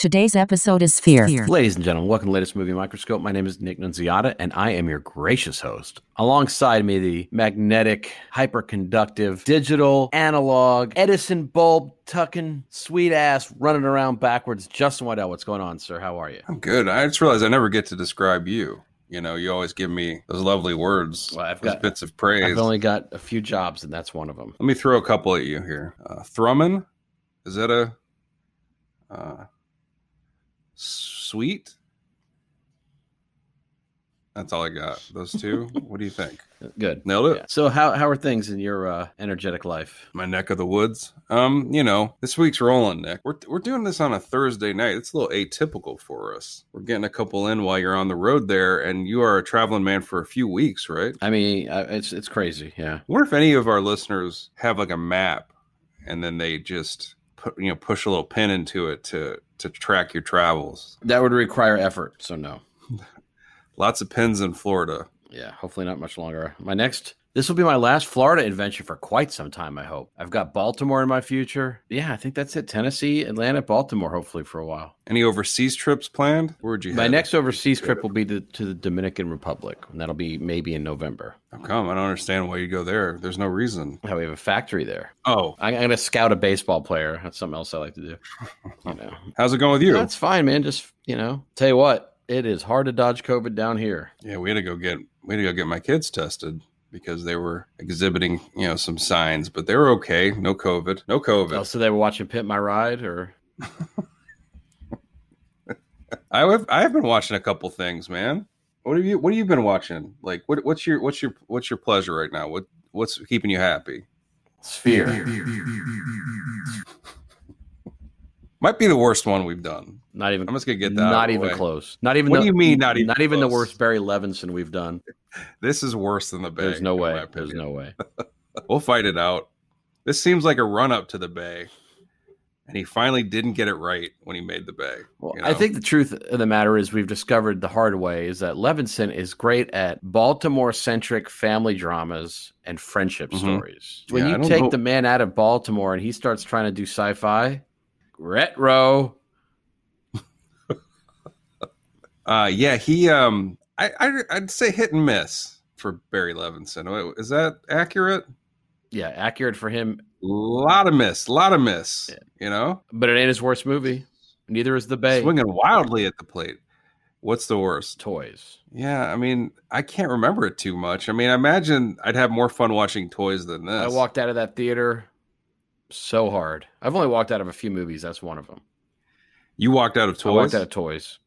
Today's episode is Fear. Ladies and gentlemen, welcome to the latest movie microscope. My name is Nick Nunziata, and I am your gracious host. Alongside me, the magnetic, hyperconductive, digital, analog, Edison bulb tucking, sweet ass, running around backwards. Justin Waddell, what's going on, sir? How are you? I'm good. I just realized I never get to describe you. You know, you always give me those lovely words, Well, I've those got- bits of praise. I've only got a few jobs, and that's one of them. Let me throw a couple at you here. Uh, Thrummin, is that a uh, sweet? That's all I got. Those two. what do you think? Good. Nailed it. Yeah. So, how how are things in your uh, energetic life? My neck of the woods. Um, you know, this week's rolling, Nick. We're we're doing this on a Thursday night. It's a little atypical for us. We're getting a couple in while you're on the road there, and you are a traveling man for a few weeks, right? I mean, uh, it's it's crazy. Yeah. I wonder if any of our listeners have like a map and then they just put you know push a little pin into it to to track your travels. That would require effort. So no. Lots of pins in Florida. Yeah, hopefully not much longer. My next, this will be my last Florida adventure for quite some time, I hope. I've got Baltimore in my future. Yeah, I think that's it. Tennessee, Atlanta, Baltimore, hopefully for a while. Any overseas trips planned? Where'd you My next overseas trip will be to, to the Dominican Republic, and that'll be maybe in November. How come? I don't understand why you go there. There's no reason. How we have a factory there. Oh, I- I'm going to scout a baseball player. That's something else I like to do. You know, how's it going with you? that's fine, man. Just you know, tell you what, it is hard to dodge COVID down here. yeah, we had to go get we had to go get my kids tested because they were exhibiting you know some signs, but they were okay. No COVID. No COVID. Oh, so they were watching Pit My Ride, or I have I have been watching a couple things, man. What have you What have you been watching? Like, what what's your what's your what's your pleasure right now? What what's keeping you happy? Sphere. Might be the worst one we've done. Not even. I'm just gonna get that. Not even close. Not even. What the, do you mean not even Not even the worst Barry Levinson we've done. This is worse than the Bay. There's no way. There's no way. We'll fight it out. This seems like a run up to the Bay, and he finally didn't get it right when he made the Bay. Well, you I think the truth of the matter is we've discovered the hard way is that Levinson is great at Baltimore centric family dramas and friendship Mhm. stories. When Yeah, you take know- the man out of Baltimore and he starts trying to do sci fi, retro. Uh, yeah, he. Um, I, I I'd say hit and miss for Barry Levinson. Is that accurate? Yeah, accurate for him, lot of miss, a lot of miss. Yeah. You know, but it ain't his worst movie. Neither is The Bay. swinging wildly at the plate. What's the worst? Toys. Yeah, I mean, I can't remember it too much. I mean, I imagine I'd have more fun watching toys than this. I walked out of that theater so hard. I've only walked out of a few movies. That's one of them. You walked out of toys. I walked out of toys.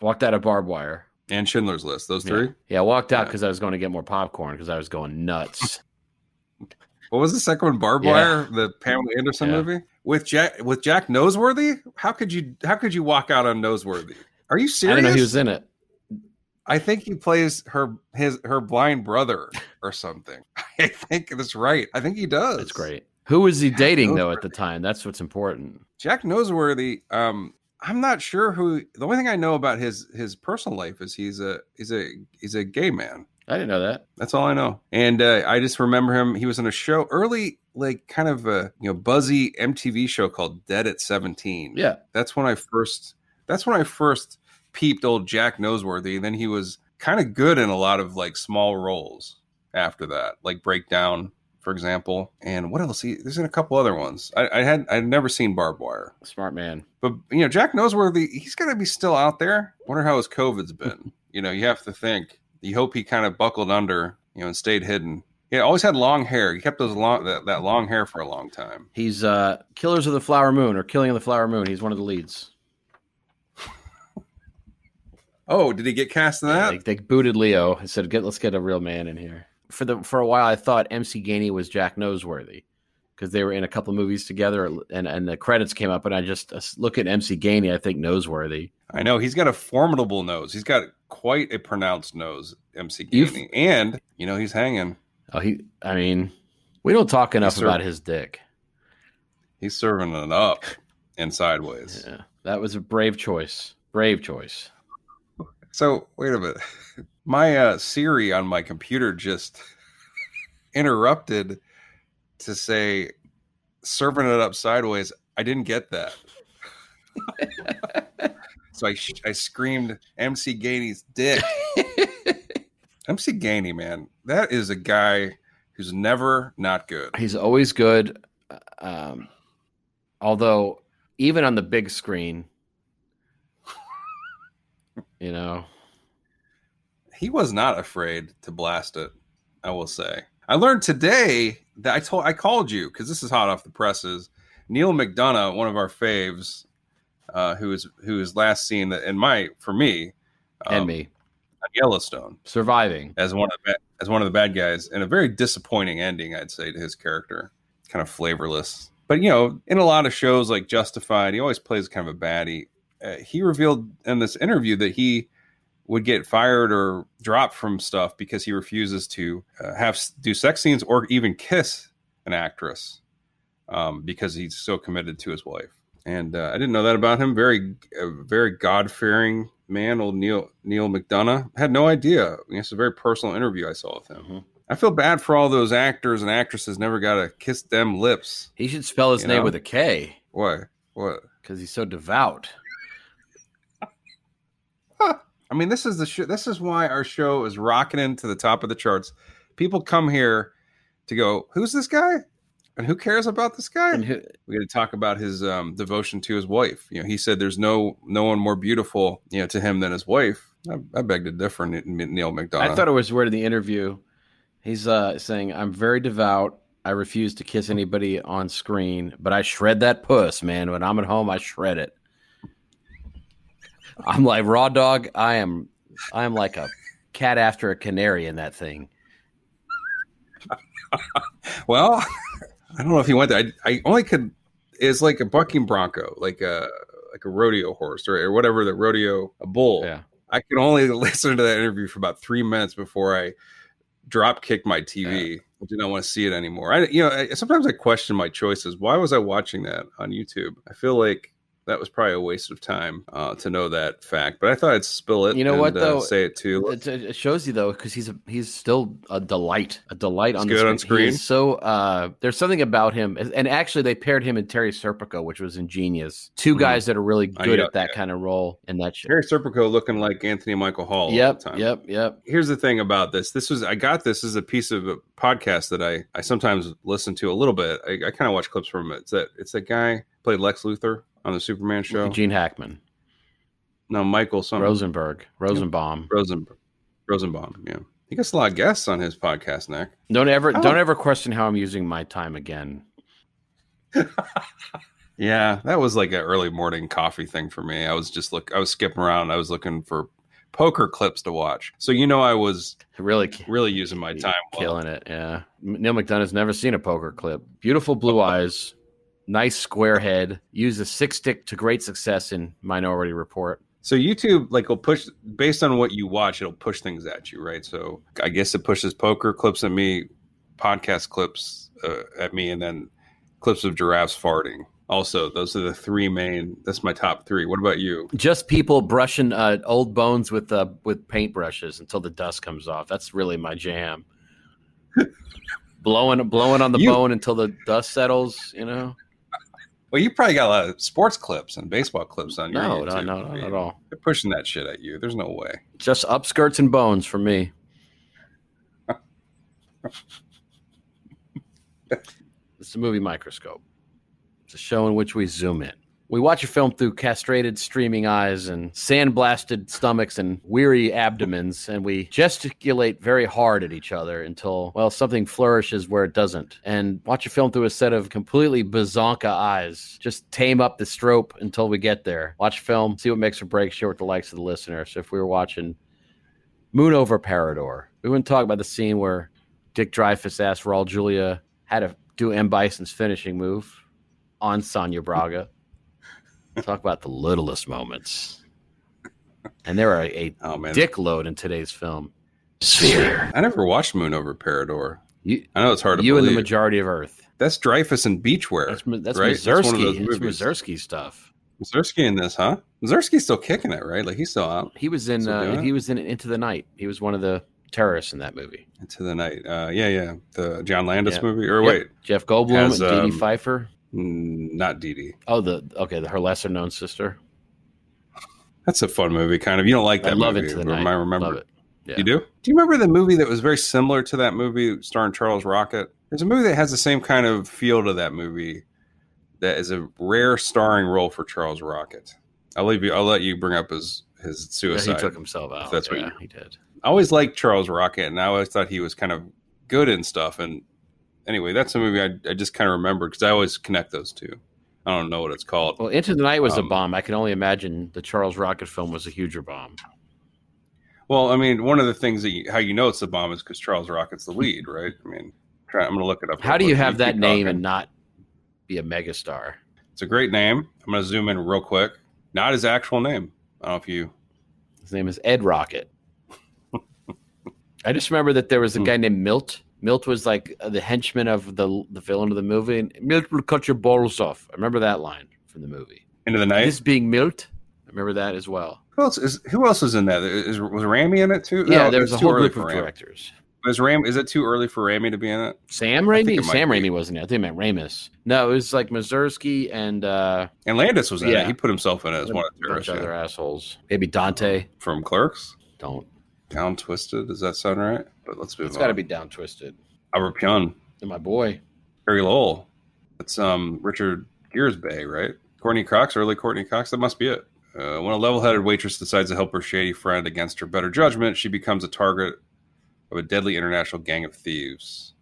Walked out of barbed wire. and Schindler's List. Those three. Yeah, I walked out Yeah. because I was going to get more popcorn because I was going nuts. What was the second one? Barbed Yeah. Wire, the Pamela Anderson Yeah. movie with Jack with Jack Noseworthy. How could you How could you walk out on Noseworthy? Are you serious? I didn't know he was in it. I think he plays her his her blind brother or something. I think that's right. I think he does. That's great. Who was he dating Noseworthy. though at the time? That's what's important. Jack Noseworthy. Um, I'm not sure who. The only thing I know about his his personal life is he's a he's a he's a gay man. I didn't know that. That's all I know. And uh, I just remember him. He was on a show early, like kind of a you know buzzy MTV show called Dead at 17. Yeah. that's when I first. That's when I first peeped old Jack Noseworthy. And then he was kind of good in a lot of like small roles after that, like Breakdown, for example. And what else? He, there's in a couple other ones. I, I had I'd never seen Barbed Wire, Smart man. but you know Jack Noseworthy, he's got to be still out there. Wonder how his COVID's been. you know, you have to think. You hope he kind of buckled under, you know, and stayed hidden. Yeah, always had long hair. He kept those long that, that long hair for a long time. He's uh Killers of the Flower Moon or Killing of the Flower Moon. He's one of the leads. Oh, did he get cast in that? They, they booted Leo and said, "Get let's get a real man in here." For the for a while, I thought MC Gainey was Jack Noseworthy because they were in a couple of movies together, and and the credits came up, and I just uh, look at MC Gainey, I think Noseworthy. I know he's got a formidable nose. He's got quite a pronounced nose, MC Gainey, and you know he's hanging. Oh, he. I mean, we don't talk enough about his dick. He's serving it up and sideways. Yeah, that was a brave choice. Brave choice. So wait a minute. My uh, Siri on my computer just interrupted to say serving it up sideways. I didn't get that. so I sh- I screamed MC Gainey's dick. MC Gainey, man, that is a guy who's never not good. He's always good. Um, although, even on the big screen, you know, He was not afraid to blast it. I will say. I learned today that I told I called you because this is hot off the presses. Neal McDonough, one of our faves, uh, who is who is last seen in my for me and um, me on Yellowstone surviving. as one of the, as one of the bad guys, and a very disappointing ending, I'd say, to his character. Kind of flavorless, but you know, in a lot of shows like Justified, he always plays kind of a baddie. Uh, he revealed in this interview that he would get fired or dropped from stuff because he refuses to uh, have do sex scenes or even kiss an actress um, because he's so committed to his wife. And uh, I didn't know that about him. Very, uh, very God fearing man, old Neil Neal McDonough. Had no idea. I mean, it's a very personal interview I saw with him. Mhm. I feel bad for all those actors and actresses never got to kiss them lips. He should spell his name know? with a K Why? What? because he's so devout. I mean, this is the sh- this is why our show is rocking into the top of the charts. People come here to go, who's this guy, and who cares about this guy? And who, we got to talk about his um, devotion to his wife. You know, he said there's no no one more beautiful, you know, to him than his wife. I, I beg to differ, Neal McDonough. I thought it was weird in the interview. He's uh, saying, "I'm very devout. I refuse to kiss anybody on screen, but I shred that puss, man. When I'm at home, I shred it. I'm like raw dog. I am, I am like a cat after a canary in that thing. Well, I don't know if he went there. I, I only could. It's like a bucking bronco, like a like a rodeo horse or, or whatever the rodeo a bull. Yeah, I could only listen to that interview for about three minutes before I drop kicked my TV. I did not want to see it anymore. I, you know, I, sometimes I question my choices. Why was I watching that on YouTube? I feel like that was probably a waste of time uh, to know that fact. But I thought I'd spill it. You know and, what, uh, though? say it too. it, it shows you though because he's a, he's still a delight, a delight on He's the good on screen. so uh, there's something about him, and actually they paired him and Terry Serpico, which was ingenious. Two Mhm. guys that are really Uh, good at that yeah. kind of role in that show. Terry Serpico looking like Anthony Michael Hall. all Yep, the time. yep, yep. here's the thing about this. This was I got this as a piece of a podcast that I I sometimes listen to a little bit. I, I kind of watch clips from it. It's that it's that guy played Lex Luthor on the Superman show. Gene Hackman, No, Michael something. Rosenberg, Rosenbaum. Rosen Rosenbaum. Yeah, he gets a lot of guests on his podcast. Nick. Don't ever, Oh. don't ever question how I'm using my time again. Yeah, that was like an early morning coffee thing for me. I was just look. I was skipping around. I was looking for poker clips to watch. So you know, I was Really, really using my time. well. killing it. Yeah, Neal McDonough's never seen a poker clip. Beautiful blue eyes, nice square head. Used a six stick to great success in Minority Report. So YouTube like will push based on what you watch, it'll push things at you, right? So I guess it pushes poker clips at me, podcast clips uh, at me, and then clips of giraffes farting. Also, those are the three main. That's my top three. What about you? Just people brushing uh, old bones with uh, with paintbrushes until the dust comes off. That's really my jam. blowing blowing on the You- bone until the dust settles. You know. Well, you probably got a lot of sports clips and baseball clips on your No, no, YouTube. no, not at all. They're pushing that shit at you. There's no way. Just upskirts and bones for me. it's a movie microscope. It's a show in which we zoom in. We watch a film through castrated, streaming eyes and sandblasted stomachs and weary abdomens, and we gesticulate very hard at each other until, well, something flourishes where it doesn't. And watch a film through a set of completely bazonka eyes. Just tame up the strope until we get there. Watch film, see what makes or breaks, share with the likes of the listener. So if we were watching Moon over Parador, we wouldn't talk about the scene where Dick Dreyfuss asked Raul Julia how to do M. Bison's finishing move on Sonia Braga. Talk about the littlest moments. And there are a Oh man, dick load in today's film. Sphere. I never watched Moon over Parador. You, I know it's hard to you and the majority of Earth. That's Dreyfuss and Beachwear. That's that's right? That's one of Mazursky. those It's. Mazursky stuff. Mazursky in this, huh? Mazursky's still kicking it, right? Like he's still out He was in uh, he was in Into the Night. He was one of the terrorists in that movie. into the night. Uh, yeah, yeah, the John Landis Yeah. movie. Or Yep. wait, Jeff Goldblum Has, and Dee um, Dee Pfeiffer. Mm, not Dee Dee. Oh, the okay, the, her lesser known sister. That's a fun movie, kind of. You don't like that I love movie? Into the Night. I remember. Love it. Yeah. You do? Do you remember the movie that was very similar to that movie starring Charles Rocket? There's a movie that has the same kind of feel to that movie. That is a rare starring role for Charles Rocket. I'll leave you. I'll let you bring up his his Yeah, suicide. he took himself out. that's what you- he did. I always liked Charles Rocket, and I always thought he was kind of good and stuff. And anyway, that's a movie I, I just kind of remember because I always connect those two. I don't know what it's called. Well, Into the Night was a Um, bomb. I can only imagine the Charles Rocket film was a huger bomb. Well, I mean, one of the things that you, how you know it's a bomb is because Charles Rocket's the lead, right? I mean, try, I'm going to look it up. How do you have that name talking. and not be a megastar? It's a great name. I'm going to zoom in real quick. Not his actual name. I don't know if you. His name is Ed Rocket. I just remember that there was a Hmm. guy named Milt. Milt was like the henchman of the the villain of the movie. And Milt will cut your balls off. I remember that line from the movie. Into the night. This being Milt, I remember that as well. who else is Who else is in that? Is was Raimi in it too? Yeah, No, there was a whole group of Raimi. directors. Is Ram? Is it too early for Raimi to be in it? Sam Raimi? it Sam. Raimi wasn't it? I think it meant Ramis. No, it was like Mazursky and uh, And Landis was in Yeah. it. He put himself in it as one of the bunch of other assholes. Maybe Dante. From Clerks. Don't. Down Twisted. Does that sound right? But let's move It's got to be down twisted. Albert Pyun. And my boy. Carey Lowell. It's um Richard Gere's Bay, right? Courteney Cox, early Courteney Cox. That must be it. Uh, when a level-headed waitress decides to help her shady friend against her better judgment, she becomes a target of a deadly international gang of thieves.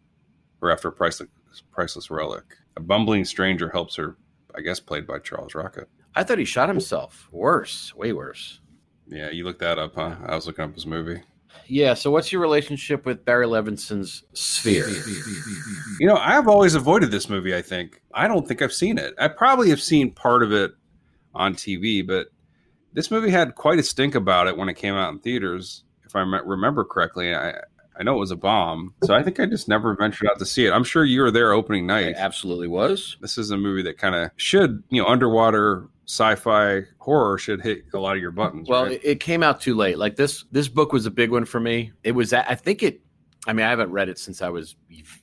Or after a priceless, priceless relic, a bumbling stranger helps her. I guess played by Charles Rocket. I thought he shot himself. Worse. Way worse. Yeah, you looked that up, huh? I was looking up his movie. Yeah. So, what's your relationship with Barry Levinson's Sphere? You know, I've always avoided this movie. I think I don't think I've seen it. I probably have seen part of it on TV, but this movie had quite a stink about it when it came out in theaters. If I remember correctly, I I know it was a bomb, so I think I just never ventured out to see it. I'm sure you were there opening night. It absolutely was. This is a movie that kind of should, you know, underwater sci-fi horror should hit a lot of your buttons. Well, right? it, came out too late. Like this, this book was a big one for me. It was. I think it. I mean, I haven't read it since I was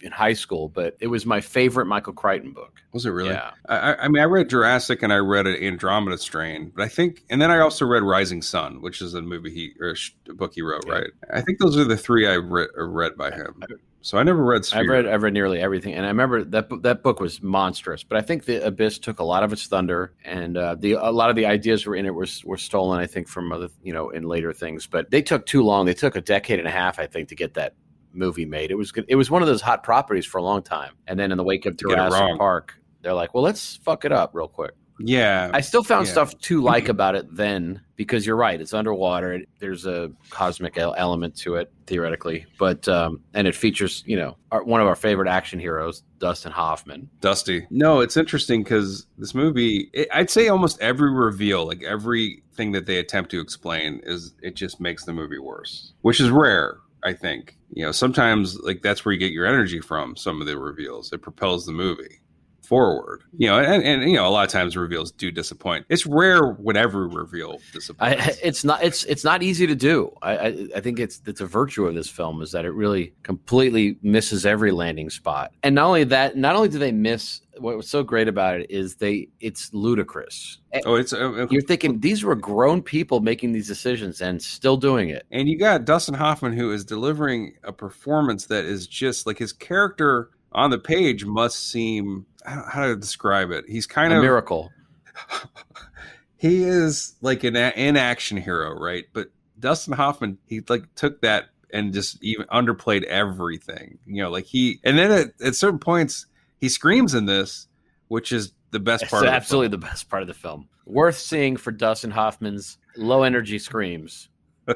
in high school, but it was my favorite Michael Crichton book. was it really? Yeah. I, I- I mean, I read Jurassic and I read an Andromeda Strain, but I think, and then I also read Rising Sun, which is a movie he or a book he wrote, Yeah. right? I think those are the three I read, read by him. So I never read. Sphere. I've read I've read nearly everything, and I remember that that book was monstrous. But I think the Abyss took a lot of its thunder, and uh, the a lot of the ideas were in it were were stolen. I think from other you know in later things, but they took too long. They took a decade and a half, I think, to get that movie made. It was good. It was one of those hot properties for a long time, and then in the wake of Jurassic. Park, they're like, well, let's fuck it up real quick. Yeah, I still found Yeah. stuff to like about it then because you're right. It's underwater. It, there's a cosmic element to it theoretically, but um, and it features you know our, one of our favorite action heroes, Dustin Hoffman. Dusty. No, it's interesting because this movie, it, I'd say almost every reveal, like everything that they attempt to explain, is it just makes the movie worse, which is rare. I think you know sometimes like that's where you get your energy from. Some of the reveals it propels the movie. Forward. You know, and, and you know, a lot of times reveals do disappoint. It's rare when every reveal disappoints. I, it's not it's it's not easy to do. I, I I think it's it's a virtue of this film is that it really completely misses every landing spot. And not only that, not only do they miss what was so great about it is they it's ludicrous. oh, it's uh, You're thinking these were grown people making these decisions and still doing it. and you got Dustin Hoffman who is delivering a performance that is just like his character on the page must seem how to describe it. He's kind A of miracle. he is like an an action hero, right? But Dustin Hoffman, he like took that and just even underplayed everything. You know, like he and then at, at certain points he screams in this, which is the best It's part. of the absolutely film. the best part of the film. Worth seeing for Dustin Hoffman's low energy screams.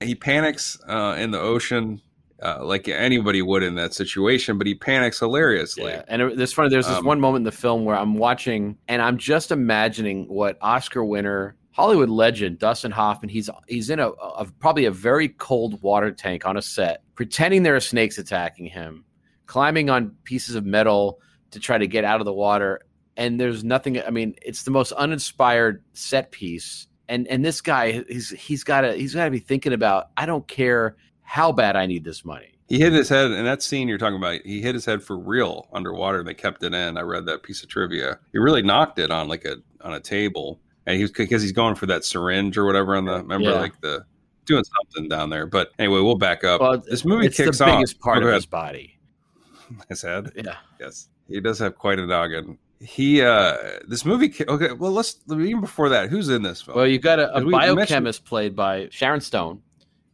He panics uh, in the ocean. Uh, like anybody would in that situation, but he panics hilariously. Yeah, and it, this funny. There's this Um, one moment in the film where I'm watching, and I'm just imagining what Oscar winner, Hollywood legend Dustin Hoffman. He's he's in a, a probably a very cold water tank on a set, pretending there are snakes attacking him, climbing on pieces of metal to try to get out of the water. And there's nothing. I mean, it's the most uninspired set piece. And and this guy, he's he's got to he's got to be thinking about. I don't care how bad I need this money. He hit his head and that scene you're talking about. He hit his head for real underwater, and they kept it in. I read that piece of trivia. He really knocked it on like a on a table, and he was because he's going for that syringe or whatever on the remember Yeah. like the doing something down there. But anyway, we'll back up. Well, this movie it's kicks the off. biggest part Oh, of his body. his head. Yeah. Yes, he does have quite a noggin. He uh this movie. Okay, well let's even before that. Who's in this film? Well, you got a, a Did we mention- biochemist played by Sharon Stone.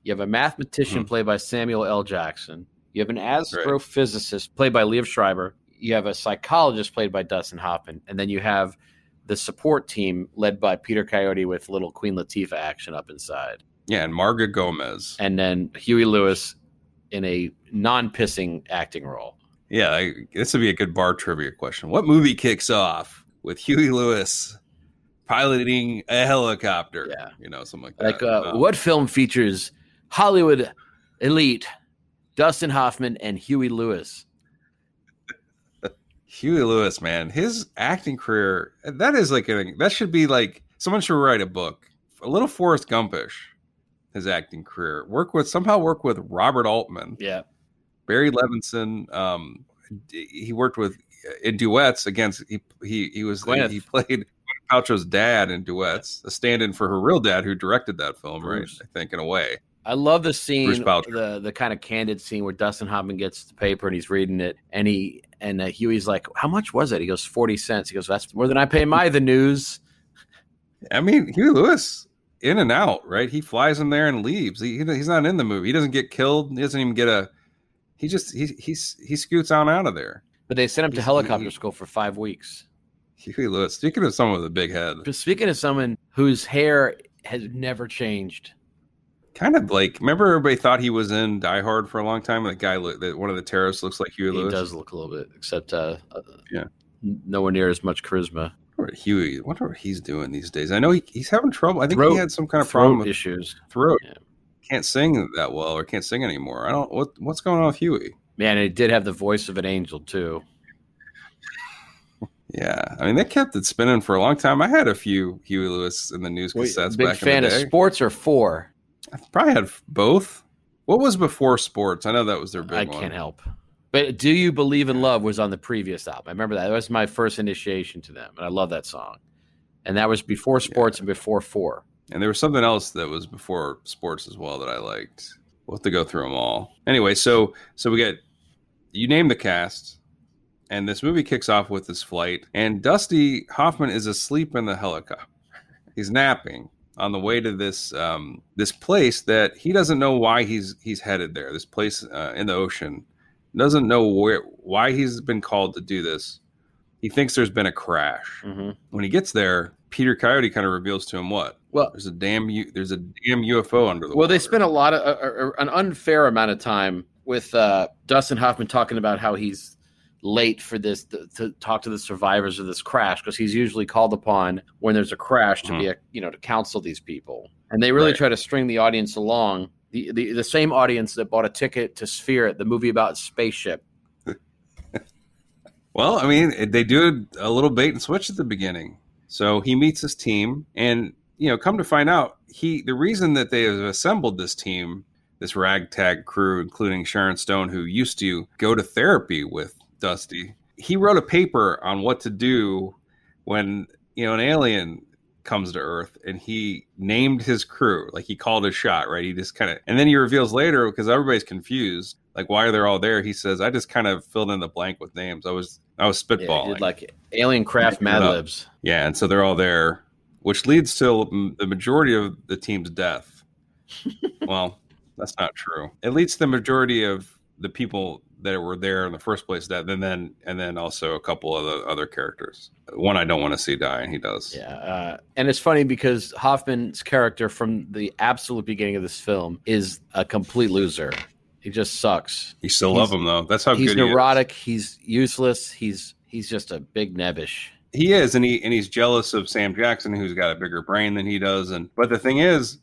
You have a mathematician Mhm. played by Samuel L. Jackson. You have an astrophysicist played by Liev Schreiber. You have a psychologist played by Dustin Hoffman, and then you have the support team led by Peter Coyote with little Queen Latifah action up inside, yeah, and Marga Gomez. and then Huey Lewis in a non-pissing acting role. Yeah, I, this would be a good bar trivia question. What movie kicks off with Huey Lewis piloting a helicopter? Yeah. you know, something like that. Like, uh, Um, what film features Hollywood elite Dustin Hoffman and Huey Lewis? Huey Lewis, man, his acting career that is like a, that should be like someone should write a book, a little Forrest Gumpish. His acting career, work with somehow work with Robert Altman, Yeah. Barry Levinson. Um, he worked with in duets against he he he was Gwyneth. he played Paltrow's dad in duets, a stand-in for her real dad who directed that film, right? I think in a way. I love the scene, the the kind of candid scene where Dustin Hoffman gets the paper and he's reading it, and he and uh, Huey's like, "How much was it?" He goes, 40 cents." He goes, "That's more than I pay my the news." I mean, Huey Lewis in and out, right? He flies in there and leaves. He, he- he's not in the movie. He doesn't get killed. He doesn't even get a. He just he he's he scoots on out of there. But they sent him to helicopter he- school for five weeks. Huey Lewis. Speaking of someone with a big head, But speaking of someone whose hair has never changed, kind of like remember everybody thought he was in Die Hard for a long time. That guy, look- that one of the terrorists looks like Huey he Lewis. He does look a little bit, except uh, uh, Yeah. nowhere near as much charisma. What Huey, I wonder what he's doing these days. I know he, he's having trouble. I think Throat- he had some kind of problem with issues. throat. Yeah. Can't sing that well or can't sing anymore. I don't what what's going on with Huey. Man, he did have the voice of an angel too. Yeah, I mean they kept it spinning for a long time. I had a few Huey Lewis in the news cassettes Big back fan in the of sports or Fore. I probably had both. What was before sports? I know that was their big I one. can't help. But "Do You Believe in Love" was on the previous album. I remember that. That was my first initiation to them, and I love that song. And that was before sports and before Fore. And there was something else that was before sports as well that I liked. We'll have to go through them all. Anyway, so so we get you name the cast, and this movie kicks off with this flight, and Dusty Hoffman is asleep in the helicopter. He's napping on the way to this um, this place that he doesn't know why he's he's headed there. This place uh, in the ocean doesn't know where why he's been called to do this. He thinks there's been a crash. Mm-hmm. When he gets there, Peter Coyote kind of reveals to him what Well, there's a damn U- there's a damn UFO under the well, they water. spent a lot of uh, uh, an unfair amount of time with uh, Dustin Hoffman talking about how he's late for this to, to talk to the survivors of this crash because he's usually called upon when there's a crash to be mm-hmm. a you know to counsel these people and they really Right. try to string the audience along the, the the same audience that bought a ticket to Sphere, at the movie about spaceship. Well, I mean, they do a little bait and switch at the beginning. So he meets his team, and you know, come to find out, he the reason that they have assembled this team, this ragtag crew, including Sharon Stone, who used to go to therapy with Dusty, he wrote a paper on what to do when you know an alien comes to Earth, and he named his crew, like he called his shot, right? He just kind of, and then he reveals later because everybody's confused, like why are they all there? He says, "I just kind of filled in the blank with names. I was, I was Yeah, spitballing, he did like Alien Craft Mad. Libs. yeah." And so they're all there, which leads to the majority of the team's death. well, that's not true. It leads to the majority of the people that were there in the first place death, and then and then also a couple of the other characters. One I don't want to see die, and he does. Yeah, uh, and it's funny because Hoffman's character from the absolute beginning of this film is a complete loser. He just sucks. You still He's- love him though. That's how he's good he is. neurotic. He's useless. He's he's just a big nebbish. He is, and he and he's jealous of Sam Jackson, who's got a bigger brain than he does. And but the thing is,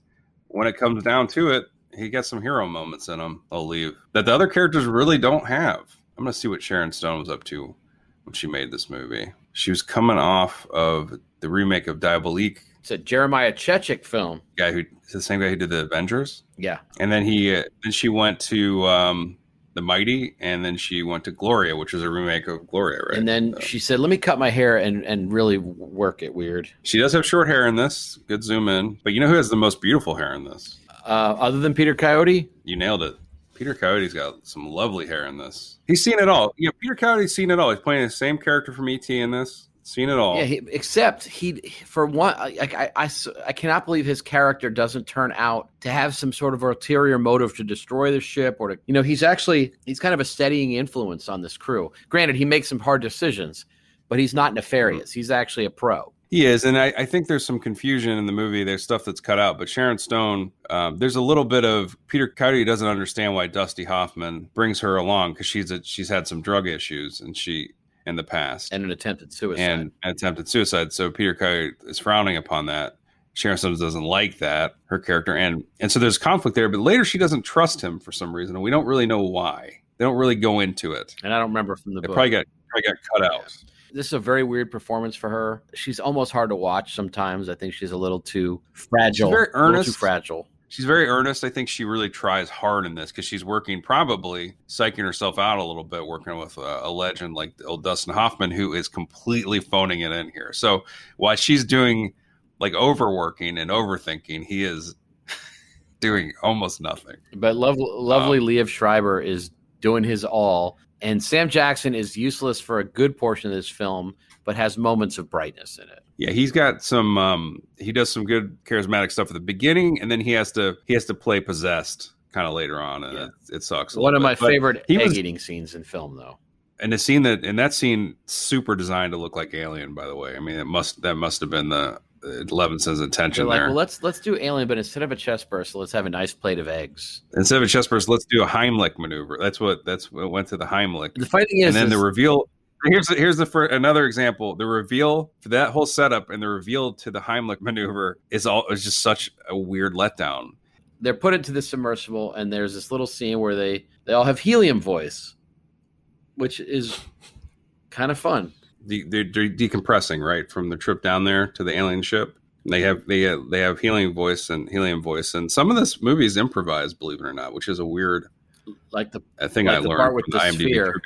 when it comes down to it, he got some hero moments in him. I'll leave that the other characters really don't have. I'm gonna see what Sharon Stone was up to when she made this movie. She was coming off of the remake of Diabolique, It's a Jeremiah Chechik film. guy who it's the same guy who did the Avengers, Yeah, and then he uh, then she went to um, the Mighty, and then she went to Gloria, which is a remake of Gloria, right? and then So- she said, "Let me cut my hair and and really work it weird." She does have short hair in this. Good zoom in. But you know who has the most beautiful hair in this? Uh, other than Peter Coyote, You nailed it. Peter Coyote's got some lovely hair in this. He's seen it all. You know, Peter Coyote's seen it all. He's playing the same character from ET in this. Seen it all. yeah. He, except he, for one, I, I, I, I cannot believe his character doesn't turn out to have some sort of ulterior motive to destroy the ship or to, you know, he's actually he's kind of a steadying influence on this crew. Granted, he makes some hard decisions, but he's not nefarious. He's actually a pro. He is, and I, I think there's some confusion in the movie. There's stuff that's cut out, but Sharon Stone, um, there's a little bit of Peter Coyote doesn't understand why Dusty Hoffman brings her along because she's a, she's had some drug issues and she in the past and an attempted suicide. and attempted suicide. So Peter Coyote is frowning upon that. Sharon Stone doesn't like that her character, and and so there's conflict there. But later she doesn't trust him for some reason, and we don't really know why. They don't really go into it. and I don't remember from the They book. probably got probably got cut out. This is a very weird performance for her. She's almost hard to watch sometimes. I think she's a little too fragile. She's very earnest. too fragile. She's very earnest. I think she really tries hard in this because she's working, probably psyching herself out a little bit, working with a, a legend like old Dustin Hoffman, who is completely phoning it in here. So while she's doing like overworking and overthinking, he is doing almost nothing. But lov- lovely um, Liev Schreiber is doing his all, and Sam Jackson is useless for a good portion of this film, but has moments of brightness in it. Yeah, he's got some. Um, he does some good charismatic stuff at the beginning, and then he has to he has to play possessed kind of later on, and Yeah. it, it sucks. One of my bit. Favorite egg was- eating scenes in film, though. and the scene that and that scene super designed to look like Alien. By the way, I mean it must that must have been the uh, Levinson's They're intention like, there. well, let's let's do Alien, but instead of a chest burst, let's have a nice plate of eggs. Instead of a chest burst, let's do a Heimlich maneuver. That's what that's what went to the Heimlich. The funny thing is, and then the reveal. Here's the, here's the for another example. The reveal for that whole setup and the reveal to the Heimlich maneuver is all is just such a weird letdown. they're put into the submersible and there's this little scene where they they all have helium voice which is kind of fun De- they're, they're decompressing right from the trip down there to the alien ship. They have they have, they have helium voice and helium voice, and some of this movie is improvised, believe it or not, which is a weird like the thing Like I the learned with the IMDb sphere. trivia.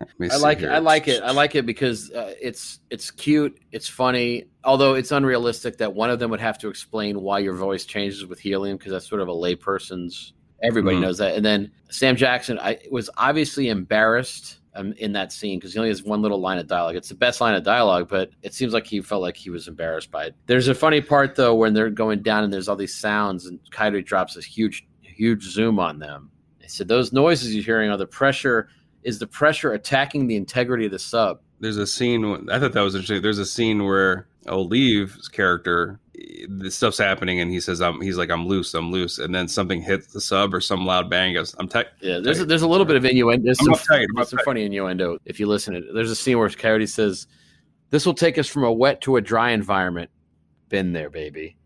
Let me I like here. I like it I like it because uh, it's it's cute it's funny although it's unrealistic that one of them would have to explain why your voice changes with helium because that's sort of a layperson's everybody Mhm. knows that and then Sam Jackson I was obviously embarrassed um, in that scene because he only has one little line of dialogue it's the best line of dialogue but it seems like he felt like he was embarrassed by it there's a funny part though when they're going down and there's all these sounds and Coyote drops this huge huge zoom on them he said those noises you're hearing are the pressure is the pressure attacking the integrity of the sub. There's a scene. I thought that was interesting. There's a scene where Olive's character, this stuff's happening, and he says, "I'm." He's like, "I'm loose. I'm loose," and then something hits the sub or some loud bang. Goes, "I'm tight." Yeah, there's a, there's a little bit of innuendo. There's I'm some, uptight, I'm there's some funny innuendo if you listen to it. There's a scene where Coyote says, "This will take us from a wet to a dry environment." Been there, baby.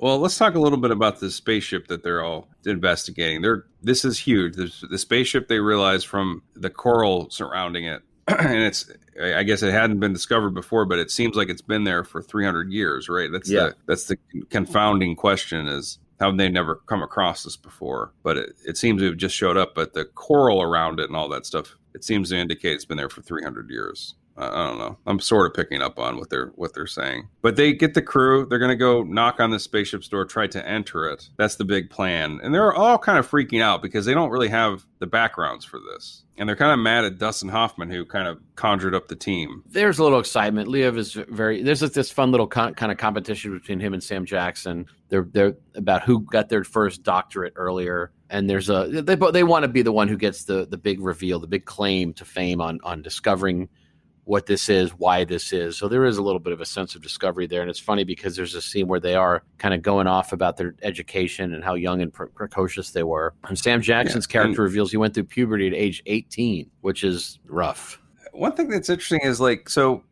Well, let's talk a little bit about the spaceship that they're all investigating. They're this is huge. This, the spaceship they realize from the coral surrounding it, and it's I guess it hadn't been discovered before, but it seems like it's been there for 300 years, right? That's Yeah. the that's the confounding question is how they never come across this before, but it, it seems to have just showed up. But the coral around it and all that stuff, it seems to indicate it's been there for 300 years. I don't know. I'm sort of picking up on what they're what they're saying. But they get the crew. They're going to go knock on the spaceship's door, try to enter it. That's the big plan. And they're all kind of freaking out because they don't really have the backgrounds for this. And they're kind of mad at Dustin Hoffman, who kind of conjured up the team. There's a little excitement. Liev is very. There's this fun little con- kind of competition between him and Sam Jackson. They're they're about who got their first doctorate earlier, and there's a they they want to be the one who gets the the big reveal, the big claim to fame on on discovering what this is, why this is. So there is a little bit of a sense of discovery there, and it's funny because there's a scene where they are kind of going off about their education and how young and pre- precocious they were. And Sam Jackson's Yeah, character reveals he went through puberty at age 18, which is rough. One thing that's interesting is like so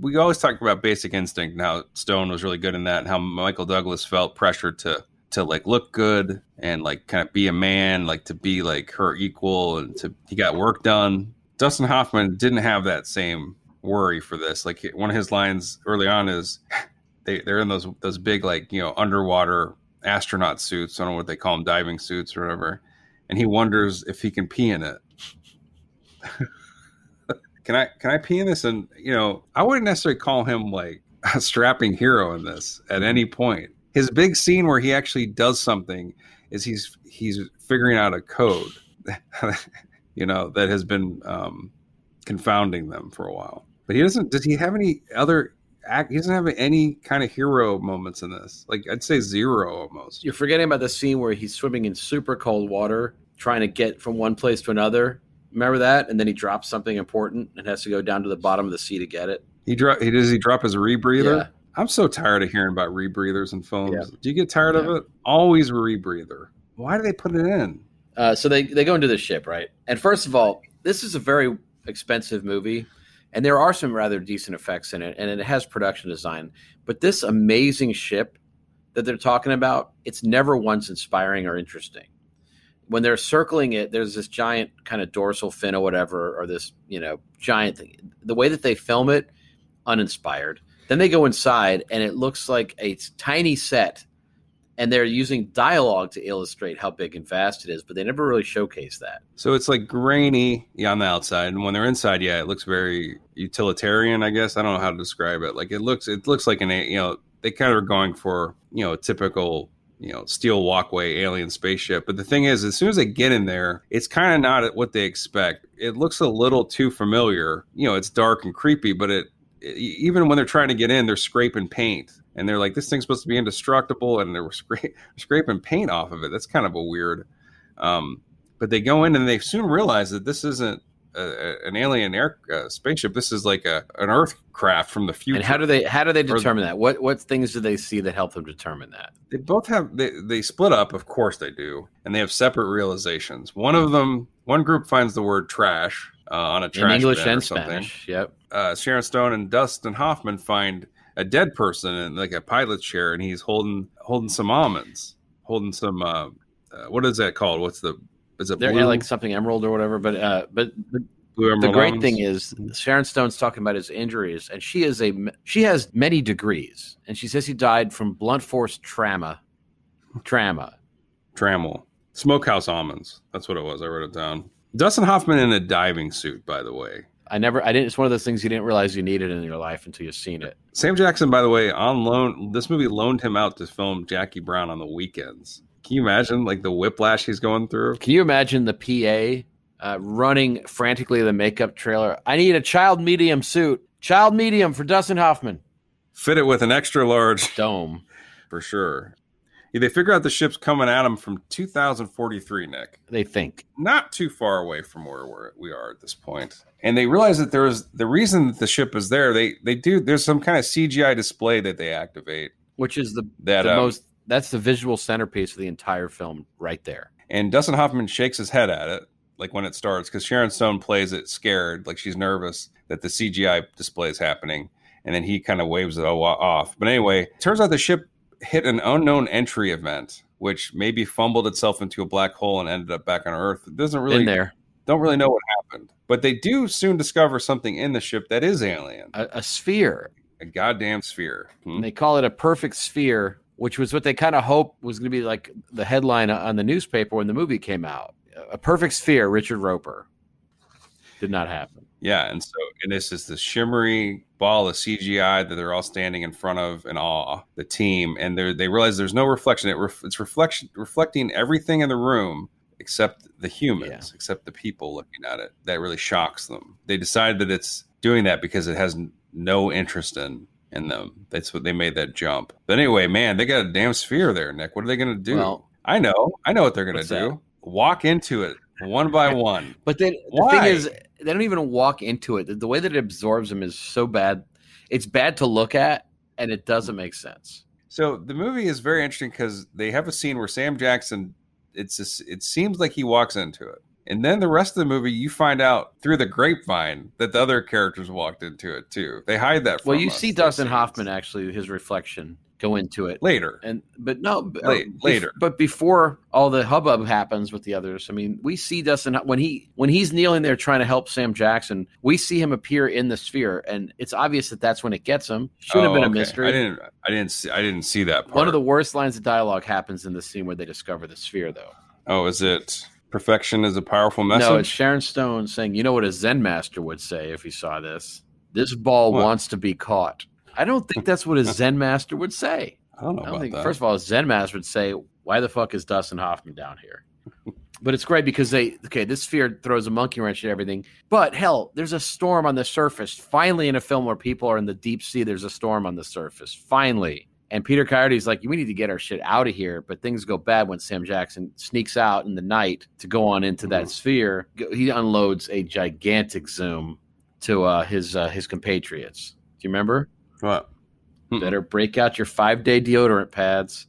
we always talk about basic instinct and how Stone was really good in that and how Michael Douglas felt pressured to to like look good and like kind of be a man, like to be like her equal and to he got work done. Dustin Hoffman didn't have that same worry for this. Like one of his lines early on is they they're in those those big like, you know, underwater astronaut suits. I don't know what they call them, diving suits or whatever. And he wonders if he can pee in it can I can I pee in this? And you know, I wouldn't necessarily call him like a strapping hero in this at any point. His big scene where he actually does something is he's he's figuring out a code, you know, that has been um, confounding them for a while. But he doesn't. Does he have any other? Act, he doesn't have any kind of hero moments in this. Like I'd say zero almost. You're forgetting about the scene where he's swimming in super cold water, trying to get from one place to another. Remember that? And then he drops something important and has to go down to the bottom of the sea to get it. He drop. He does. He drop his rebreather. Yeah. I'm so tired of hearing about rebreathers in films. Yeah. Do you get tired Yeah. of it? Always a rebreather. Why do they put it in? Uh, so they, they go into the ship, right? And first of all, this is a very expensive movie, and there are some rather decent effects in it, and it has production design. But this amazing ship that they're talking about, it's never once inspiring or interesting. When they're circling it, there's this giant kind of dorsal fin or whatever, or this you know giant thing. The way that they film it, uninspired. Then they go inside, and it looks like a tiny set and they're using dialogue to illustrate how big and vast it is, but they never really showcase that. So it's like grainy on the outside, and when they're inside, yeah, it looks very utilitarian. I guess I don't know how to describe it. Like it looks, it looks like an you know they kind of are going for you know a typical you know steel walkway alien spaceship. But the thing is, as soon as they get in there, it's kind of not what they expect. It looks a little too familiar. You know, it's dark and creepy, but it- even when they're trying to get in, they're scraping paint. And they're like, this thing's supposed to be indestructible, and they're scra- scraping paint off of it. That's kind of a weird. Um, but they go in and they soon realize that this isn't a, a- an alien air uh, spaceship. This is like a an Earth craft from the future. And how do they how do they determine that? What what things do they see that help them determine that? they both have they, they split up of course they do and they have separate realizations one of them one group finds the word trash uh, on a In trash English bin or and something. Spanish. Yep. uh, sharon stone and dustin hoffman find a dead person in like a pilot's chair and he's holding holding some almonds holding some uh, uh, what is that called what's the is it They're blue, like something emerald or whatever. But uh, but the, the great almonds? thing is Sharon Stone's talking about his injuries, and she is a she has many degrees, and she says he died from blunt force trauma. Trauma. Trammel. Smokehouse almonds. That's what it was. I wrote it down. Dustin Hoffman in a diving suit, by the way. I never. I didn't. It's one of those things you didn't realize you needed in your life until you've seen it. Sam Jackson, by the way, on loan. This movie loaned him out to film Jackie Brown on the weekends. Can you imagine like the whiplash he's going through? Can you imagine the PA uh, running frantically the makeup trailer? I need a child medium suit. Child medium for Dustin Hoffman. Fit it with an extra large Dome. for sure. They figure out the ship's coming at them from 2043, Nick. They think. Not too far away from where we're, we are at this point. And they realize that there is the reason that the ship is there. They they do there's some kind of CGI display that they activate which is the, that the um, most that's the visual centerpiece of the entire film right there And Dustin Hoffman shakes his head at it, like when it starts, because Sharon Stone plays it scared, like she's nervous that the CGI display is happening. And then he kind of waves it off. But anyway, turns out the ship hit an unknown entry event, which maybe fumbled itself into a black hole and ended up back on Earth. It doesn't really in there. don't really know what happened, but they do soon discover something in the ship that is alien, A, a sphere. a goddamn sphere. Hmm? They call it a perfect sphere, which was what they kind of hoped was going to be like the headline on the newspaper when the movie came out. A perfect sphere, Richard Roeper. Did not happen. Yeah, and so and this is the shimmery ball of CGI that they're all standing in front of in awe. The team, and they they realize there's no reflection. It ref, it's reflection reflecting everything in the room except the humans, Yeah. except the people looking at it. That really shocks them. They decide that it's doing that because it has no interest in in them. That's what they made that jump. But anyway, man, they got a damn sphere there, Nick. What are they going to do? Well- I know, I know what they're going to do. Walk into it one by one. But then the Why? thing is, they don't even walk into it. The, the way that it absorbs them is so bad. It's bad to look at, and it doesn't make sense. So the movie is very interesting because they have a scene where Sam Jackson, it's just, it seems like he walks into it, and then the rest of the movie you find out through the grapevine that the other characters walked into it too. They hide that. From Well, you us, see Dustin. Hoffman actually, his reflection go into it. later. and but no uh, Late- bef- later. but before all the hubbub happens with the others i mean we see dustin when he when he's kneeling there trying to help sam jackson we see him appear in the sphere and it's obvious that that's when it gets him should have Oh, been a oh, mystery I didn't. I didn't see. I didn't see that part. one of the worst lines of dialogue happens in the scene where they discover the sphere though Oh, is it perfection is a powerful message? no it's sharon stone saying you know what a zen master would say if he saw this this ball What? wants to be caught i don't think that's what a zen master would say I don't know I don't think. that. First of all, a Zen Master would say, "Why the fuck is Dustin Hoffman down here?" but it's great because they okay. This sphere throws a monkey wrench at everything. But hell, there's a storm on the surface. Finally, in a film where people are in the deep sea, there's a storm on the surface. Finally. And Peter Coyote's like, we need to get our shit out of here. But things go bad when Sam Jackson sneaks out in the night to go on into that Mhm. sphere. He unloads a gigantic zoom to uh, his uh, his compatriots. Do you remember? What? Mm-mm. Better break out your five day deodorant pads.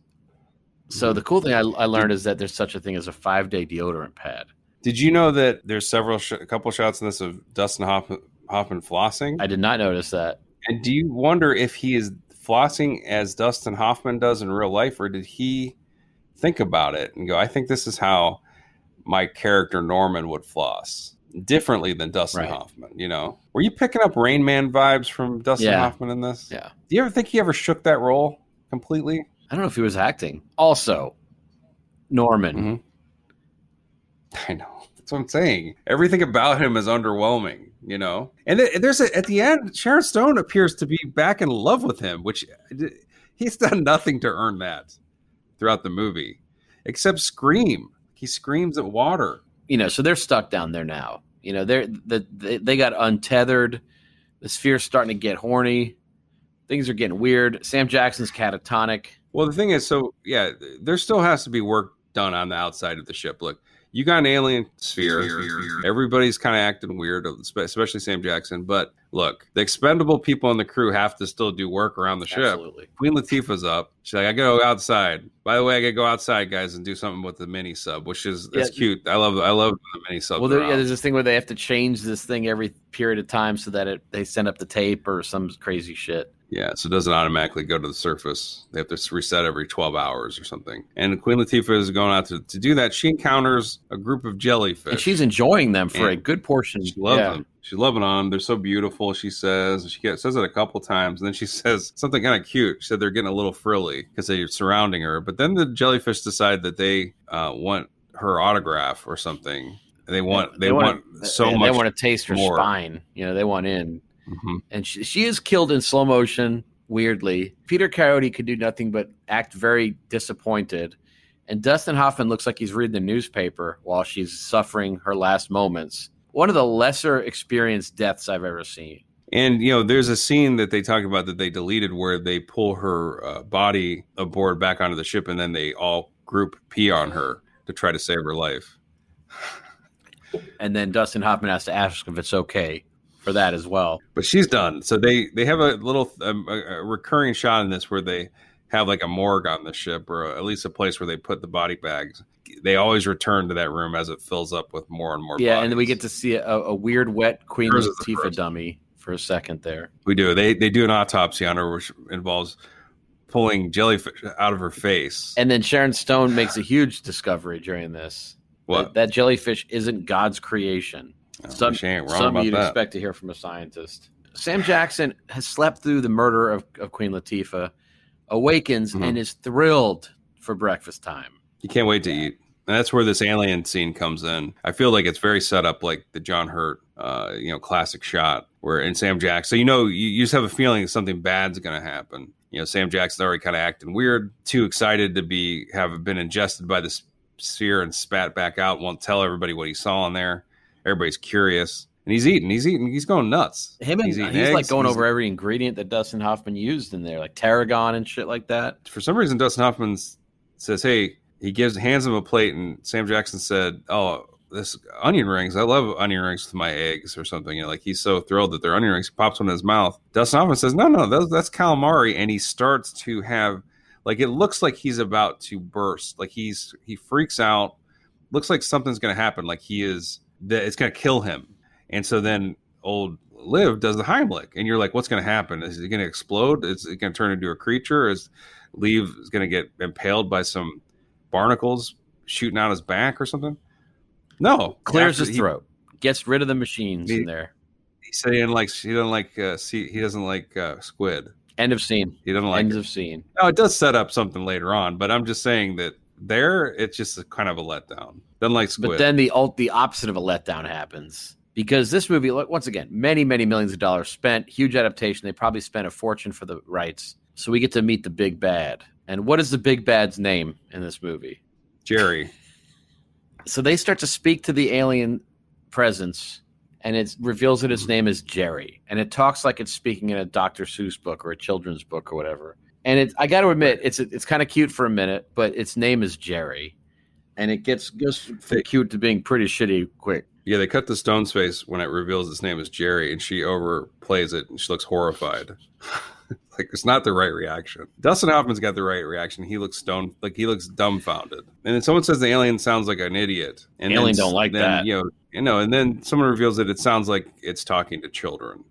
So Mm-hmm. the cool thing I, I learned is that there's such a thing as a five day deodorant pad. Did you know that there's several, sh- a couple shots in this of Dustin Hoffman, Hoffman flossing? I did not notice that. And do you wonder if he is flossing as Dustin Hoffman does in real life, or did he think about it and go, I think this is how my character Norman would floss differently than Dustin Right. Hoffman? You know, were you picking up Rain Man vibes from Dustin Yeah. Hoffman in this? Yeah. Do you ever think he ever shook that role completely? I don't know if he was acting. Also, Norman. Mhm. I know. That's what I'm saying. Everything about him is underwhelming, you know. And th- there's a, at the end, Sharon Stone appears to be back in love with him, which he's done nothing to earn that throughout the movie, except scream. He screams at water. You know, so they're stuck down there now. You know, they're the, they, they got untethered. The sphere's starting to get horny. Things are getting weird. Sam Jackson's catatonic. Well, the thing is, so yeah, there still has to be work done on the outside of the ship. Look, you got an alien sphere. Everybody's kind of acting weird, especially Sam Jackson. But look, the expendable people in the crew have to still do work around the ship. Absolutely. Queen Latifah's up. She's like, I gotta go outside. By the way, I gotta go outside, guys, and do something with the mini sub, which is that's Yeah. cute. I love I love the mini sub. Well, there, yeah, there's this thing where they have to change this thing every period of time so that it they send up the tape or some crazy shit. Yeah, so it doesn't automatically go to the surface. They have to reset every 12 hours or something. And Queen Latifah is going out to, to do that. She encounters a group of jellyfish. And she's enjoying them for a good portion. She loves Yeah. them. She's loving on. them. They're so beautiful. She says. She gets, says it a couple times, and then she says something kind of cute. She said they're getting a little frilly because they're surrounding her. But then the jellyfish decide that they uh, want her autograph or something. They want. They, wanna- want so and much. They want to taste her more. spine. You know, they want in. Mhm. And she, she is killed in slow motion, weirdly. Peter Coyote could do nothing but act very disappointed. And Dustin Hoffman looks like he's reading the newspaper while she's suffering her last moments. One of the lesser experienced deaths I've ever seen. And you know, there's a scene that they talk about that they deleted where they pull her uh, body aboard back onto the ship, and then they all group pee on her to try to save her life. And then Dustin Hoffman has to ask if it's okay for that as well. But she's done. So they they have a little um, a, a recurring shot in this where they have like a morgue on the ship, or at least a place where they put the body bags. They always return to that room as it fills up with more and more. Yeah, and then we get to see a, a weird wet Queen Latifah dummy for a second there. We do. They they do an autopsy on her, which involves pulling jellyfish out of her face. And then Sharon Stone makes a huge discovery during this. What? That, that jellyfish isn't God's creation. Oh, Some, she ain't wrong some about you'd that. expect to hear from a scientist. Sam Jackson has slept through the murder of, of Queen Latifah, awakens, Mhm. and is thrilled for breakfast time. You can't wait to eat. And that's where this alien scene comes in. I feel like it's very set up like the John Hurt, uh, you know, classic shot where in Sam Jackson. So you know, you, you just have a feeling something bad's going to happen. You know, Sam Jackson's already kind of acting weird, too excited to be have been ingested by this sphere and spat back out. Won't tell everybody what he saw in there. Everybody's curious, and he's eating. He's eating. He's going nuts. Him and He's he's, like going over every ingredient that Dustin Hoffman used in there, like tarragon and shit like that. for some reason Dustin Hoffman says, "Hey," he gives hands him a plate, and Sam Jackson said, "Oh, this onion rings. I love onion rings with my eggs or something." You know, like he's so thrilled that they're onion rings. He pops one in his mouth. Dustin Hoffman says, "No, no, that's, that's calamari," and he starts to have like it looks like he's about to burst. Like he's he freaks out. Looks like something's going to happen. Like he is that it's going to kill him. And so then old Liev does the Heimlich, and you're like, what's going to happen? Is it going to explode? Is it going to turn into a creature? Is Liev is going to get impaled by some barnacles shooting out his back or something? No, Clears After his he- throat, gets rid of the machines He- in there. He said he didn't like. He doesn't like. Uh, see, he doesn't like uh, squid. End of scene. He doesn't like. End it. of scene. No, it does set up something later on, but I'm just saying that there, it's just a, kind of a letdown. Doesn't like squid. But then the the opposite of a letdown happens because this movie, look, once again, many many millions of dollars spent, huge adaptation. They probably spent a fortune for the rights, so we get to meet the big bad. And what is the big bad's name in this movie? Jerry. So they start to speak to the alien presence, and it reveals that its mm-hmm. name is Jerry, and it talks like it's speaking in a Dr. Seuss book or a children's book or whatever. And it, I got to admit, it's it's kind of cute for a minute, but its name is Jerry, and it gets goes from cute to being pretty shitty quick. Yeah, they cut the Stone's face when it reveals its name is Jerry, and she overplays it, and she looks horrified. like it's not the right reaction. Dustin Hoffman's got the right reaction. He looks stone, like he looks dumbfounded. And then someone says the alien sounds like an idiot. And Alien then, don't like then, that. You know, you know, and then someone reveals that it sounds like it's talking to children.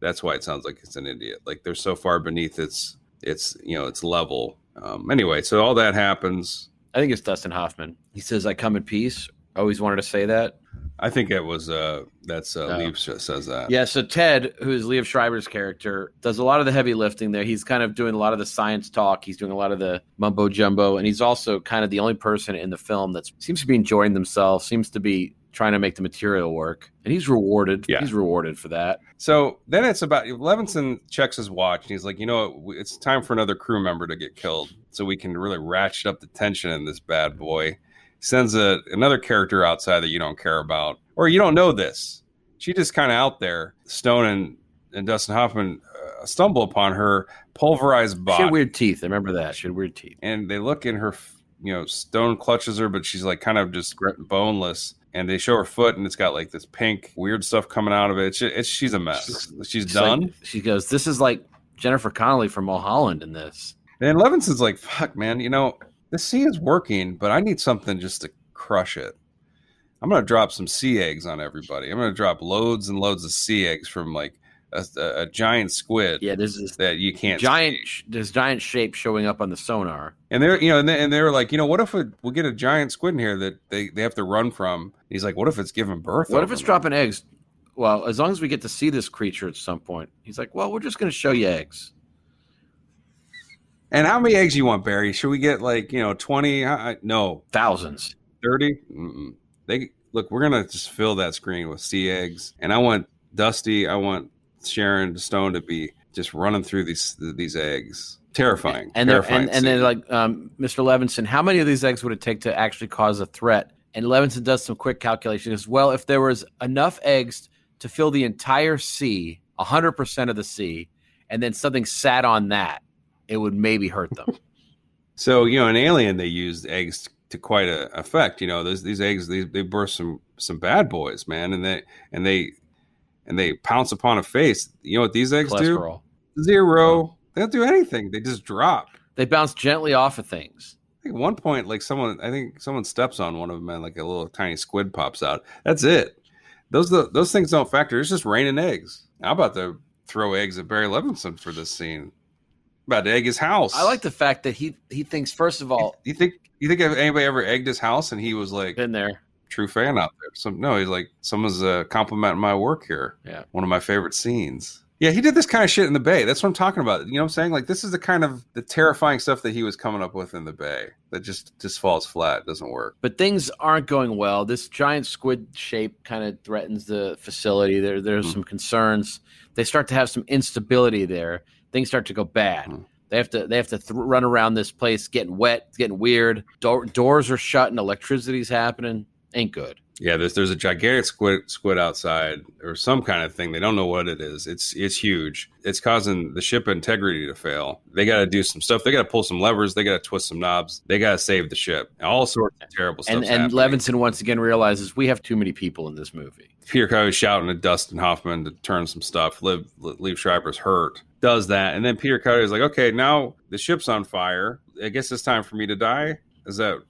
That's why it sounds like it's an idiot. Like they're so far beneath its its you know its level. Um, anyway, so all that happens. I think it's Dustin Hoffman. He says, "I come in peace." Always wanted to say that. I think it was uh that's uh Oh. Says that. Yeah, so Ted, who is Liev Schreiber's character, does a lot of the heavy lifting there. He's kind of doing a lot of the science talk. He's doing a lot of the mumbo jumbo, and he's also kind of the only person in the film that seems to be enjoying themselves, seems to be trying to make the material work, and he's rewarded. Yeah. He's rewarded for that. So then it's about Levinson checks his watch and he's like, you know, what? it's time for another crew member to get killed, so we can really ratchet up the tension in this bad boy. Sends a another character outside that you don't care about, or you don't know this. She just kind of out there. Stone and, and Dustin Hoffman uh, stumble upon her pulverized She body, had weird teeth. I remember that. She had weird teeth. and they look in her. You know, Stone clutches her, but she's like kind of just boneless. And they show her foot, and it's got like this pink weird stuff coming out of it. It's, it's she's a mess. She's, She's done. like- she goes, "This is like Jennifer Connelly from Mulholland in this." And Levinson's like, fuck, man, you know, this scene is working, but I need something just to crush it. I'm going to drop some sea eggs on everybody. I'm going to drop loads and loads of sea eggs from like a, a, giant squid Yeah, this is that you can't giant. see. There's giant shape showing up on the sonar. And they're, you know, and they, and they were like, you know, what if we, we'll get a giant squid in here that they, they have to run from? He's like, what if it's giving birth? What if it's them? dropping eggs? Well, as long as we get to see this creature at some point, he's like, "Well, we're just going to show you eggs." And how many eggs you want, Barry? Should we get like, you know, 20? I, I- no, Thousands. 30 Mm-mm. they look we're gonna just fill that screen with sea eggs and i want dusty i want sharon stone to be just running through these these eggs terrifying And they're, terrifying and, and they're like, um, "Mr. Levinson, how many of these eggs would it take to actually cause a threat?" And Levinson does some quick calculation. He goes, "Well, if there was enough eggs to fill the entire sea, hundred percent of the sea, and then something sat on that, it would maybe hurt them." so you know in alien they used eggs to quite a effect you know those these eggs they, they birth some some bad boys man and they and they and they pounce upon a face you know what these eggs do Cholesterol. zero they don't do anything they just drop They bounce gently off of things. I think at one point, like someone, I think someone steps on one of them, and like a little tiny squid pops out. That's it. Those those things don't factor. It's just raining eggs. I'm about to throw eggs at Barry Levinson for this scene. about to egg his house. I like the fact that he he thinks first of all, You think you think if anybody ever egged his house and he was like been there. True fan out there? Some no, he's like someone's uh, complimenting my work here. Yeah. one of my favorite scenes. Yeah, he did this kind of shit in the Bay. That's what I'm talking about. You know what I'm saying? Like this is the kind of the terrifying stuff that he was coming up with in the Bay that just just falls flat, doesn't work. But things aren't going well. This giant squid shape kind of threatens the facility. There, there's Mhm. some concerns. They start to have some instability there. Things start to go bad. Mhm. They have to they have to th- run around this place, getting wet, getting weird. Door, doors are shut and electricity's happening. Ain't good. Yeah, there's there's a gigantic squid squid outside or some kind of thing. They don't know what it is. It's it's huge. It's causing the ship integrity to fail. They got to do some stuff. They got to pull some levers. They got to twist some knobs. They got to save the ship. All sorts of terrible stuff. And and Levinson once again realizes we have too many people in this movie. Peter Coyote shouting at Dustin Hoffman to turn some stuff. Liev, Liev Schreiber's hurt. Does that, and then Peter Coyote is like, "Okay, now the ship's on fire. I guess it's time for me to die." Is that?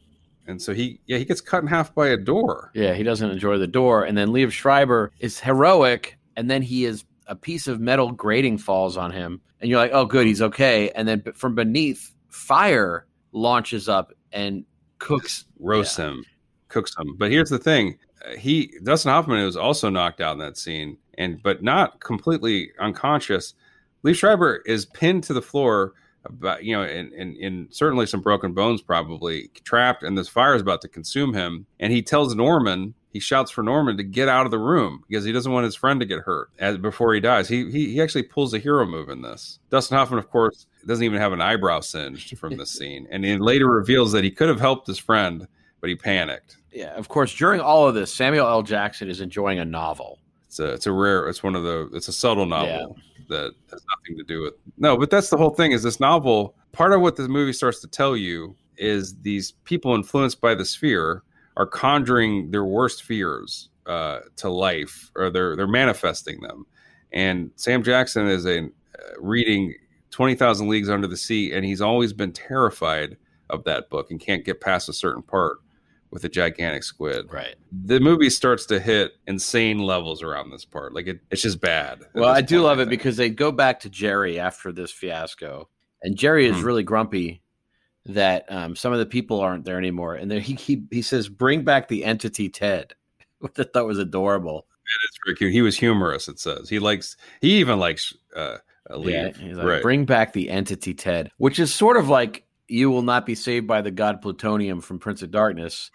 And so he, yeah, he gets cut in half by a door. Yeah, he doesn't enjoy the door. And then Liev Schreiber is heroic, and then he is a piece of metal grating falls on him, and you're like, oh, good, he's okay. And then from beneath, fire launches up and cooks. roasts him, cooks him. But here's the thing: uh, he Dustin Hoffman was also knocked out in that scene, and but not completely unconscious. Liev Schreiber is pinned to the floor, about you know, in, in in certainly some broken bones, probably trapped, and this fire is about to consume him. And he tells Norman. He shouts for Norman to get out of the room because he doesn't want his friend to get hurt as before he dies. He, he he actually pulls a hero move in this. Dustin Hoffman, of course, doesn't even have an eyebrow singed from this scene, and he later reveals that he could have helped his friend, but he panicked. Yeah, of course, during all of this, Samuel L. Jackson is enjoying a novel. It's a it's a rare. It's one of the. It's a subtle novel that has nothing to do with. No, but that's the whole thing. Is this novel part of what this movie starts to tell you is these people influenced by the sphere are conjuring their worst fears uh, to life, or they're they're manifesting them. And Sam Jackson is a uh, reading Twenty Thousand Leagues Under the Sea, and he's always been terrified of that book and can't get past a certain part with a gigantic squid Right. the movie starts to hit insane levels around this part. Like it, it's just bad. Well, I do point, love it because they go back to Jerry after this fiasco, and Jerry is Hmm. really grumpy that um, some of the people aren't there anymore. And then he, he he says, "Bring back the entity Ted," which I thought was adorable. it's very cute. He was humorous. It says he likes. He even likes uh. Yeah, he's like, right. "Bring back the entity Ted," which is sort of like "You will not be saved by the god plutonium" from Prince of Darkness.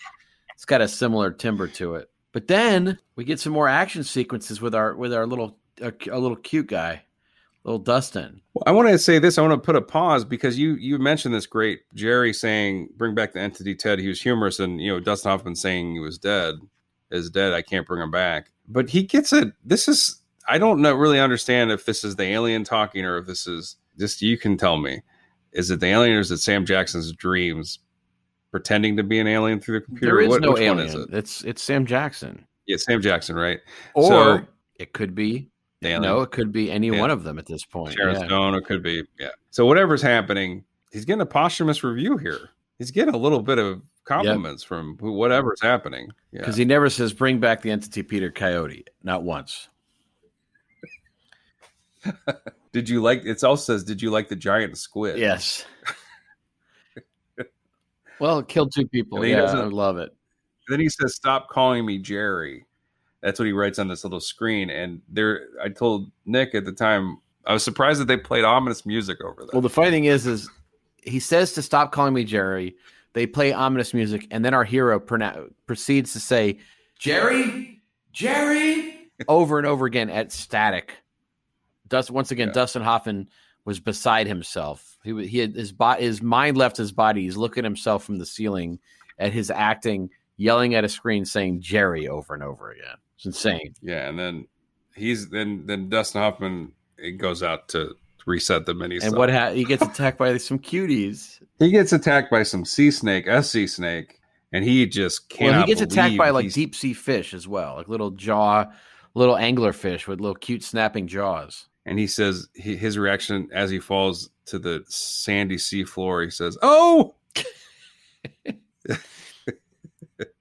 It's got a similar timber to it. But then we get some more action sequences with our with our little our, our little cute guy, little Dustin. Well, I want to say this. I want to put a pause because you you mentioned this great Jerry saying, "Bring back the entity Ted." He was humorous, and you know Dustin Hoffman saying he was dead is dead. I can't bring him back. But he gets it. This is. I don't know really understand if this is the alien talking or if this is just. You can tell me. Is it the alien or is it Sam Jackson's dreams pretending to be an alien through the computer? There is What- no alien. is it? It's it's Sam Jackson, Yeah, Sam Jackson, right? or So- it could be alien. no, it could be any Yeah. one of them at this point. Sharon Yeah. Stone, it could be. Yeah. So whatever's happening, he's getting a posthumous review here. He's getting a little bit of compliments from who, whatever's happening. Yeah. Because he never says bring back the entity Peter Coyote, not once. Did you like? It also says, "Did you like the giant squid?" Yes. well, it killed two people. And he Yeah, doesn't- I love it. Then he says, "Stop calling me Jerry." That's what he writes on this little screen. And there, I told Nick at the time, I was surprised that they played ominous music over there. Well, the funny thing is, is he says to stop calling me Jerry. They play ominous music, and then our hero pronoun- proceeds to say, "Jerry, Jerry," over and over again at static. Dust once again, Yeah. Dustin Hoffman was beside himself. He he had his body, his mind left his body. He's looking at himself from the ceiling at his acting, yelling at a screen, saying "Jerry" over and over again. It's insane. yeah, and then he's then then Dustin Hoffman it goes out to reset the mini. And what ha- he gets attacked by some cuties. He gets attacked by some sea snake, a sea snake, and he just can't. Well, he gets attacked by like deep sea fish as well, like little jaw, little angler fish with little cute snapping jaws. And he says he, his reaction as he falls to the sandy sea floor. He says, "Oh!" and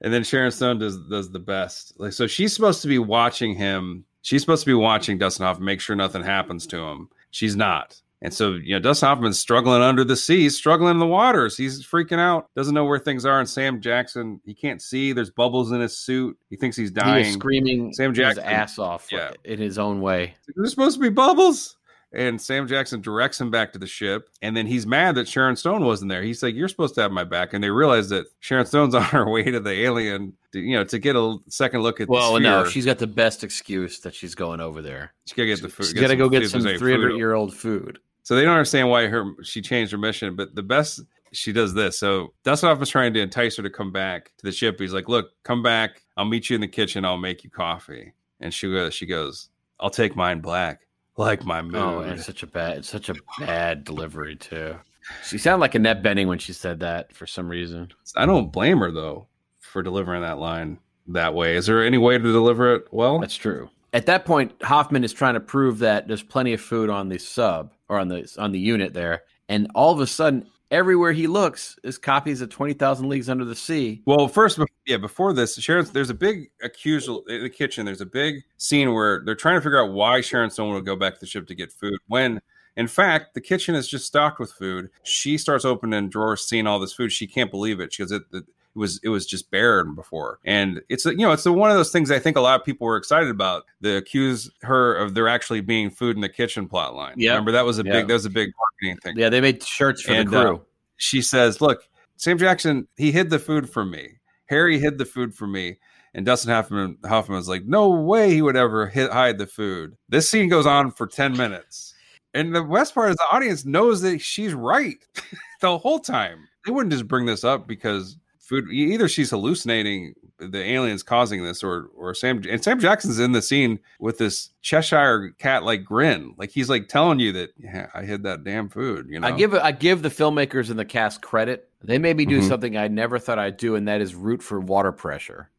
then Sharon Stone does does the best. Like, so she's supposed to be watching him. She's supposed to be watching Dustin Hoffman, make sure nothing happens to him. She's not. And so, you know, Dustin Hoffman's struggling under the sea, struggling in the waters. He's freaking out, doesn't know where things are. And Sam Jackson, he can't see. There's bubbles in his suit. He thinks he's dying. He screaming Sam his Jackson- ass off yeah. in his own way. There's supposed to be bubbles. And Sam Jackson directs him back to the ship. And then he's mad that Sharon Stone wasn't there. He's like, You're supposed to have my back. And they realize that Sharon Stone's on her way to the alien, to, you know, to get a second look at Well, the no, she's got the best excuse that she's going over there. She gotta get the food. She's got to go get some 300 year old food. So they don't understand why her she changed her mission. But the best she does this. So Dustin Hoffman's trying to entice her to come back to the ship. He's like, "Look, come back. I'll meet you in the kitchen. I'll make you coffee." And she goes, "She goes, I'll take mine black, like my oh, mood." Oh, it's such a bad, it's such a bad delivery too. She sounded like Annette Bening when she said that for some reason. I don't blame her though for delivering that line that way. Is there any way to deliver it well? That's true. At that point, Hoffman is trying to prove that there's plenty of food on the sub or on the on the unit there, and all of a sudden, everywhere he looks is copies of Twenty Thousand Leagues Under the Sea. Well, first, yeah, before this, Sharon's there's a big accusal uh, in the kitchen. There's a big scene where they're trying to figure out why Sharon Stone would go back to the ship to get food when. In fact, the kitchen is just stocked with food. She starts opening drawers, seeing all this food. She can't believe it. She goes, it, it was it was just barren before, and it's you know it's one of those things I think a lot of people were excited about. They accuse her of there actually being food in the kitchen plot line. Yeah. remember that was a Yeah. big that was a big marketing thing Yeah, they made shirts for And, the crew. uh, she says, "Look, Sam Jackson, he hid the food from me. Harry hid the food from me." And Dustin Hoffman Hoffman's like, "No way he would ever hid, hide the food." This scene goes on for ten minutes, and the best part is the audience knows that she's right the whole time. They wouldn't just bring this up because food. Either she's hallucinating, the aliens causing this, or or Sam and Sam Jackson's in the scene with this Cheshire cat like grin, like he's like telling you that yeah, I hid that damn food. You know, I give I give the filmmakers and the cast credit. They made me do Mhm. something I never thought I'd do, and that is root for water pressure.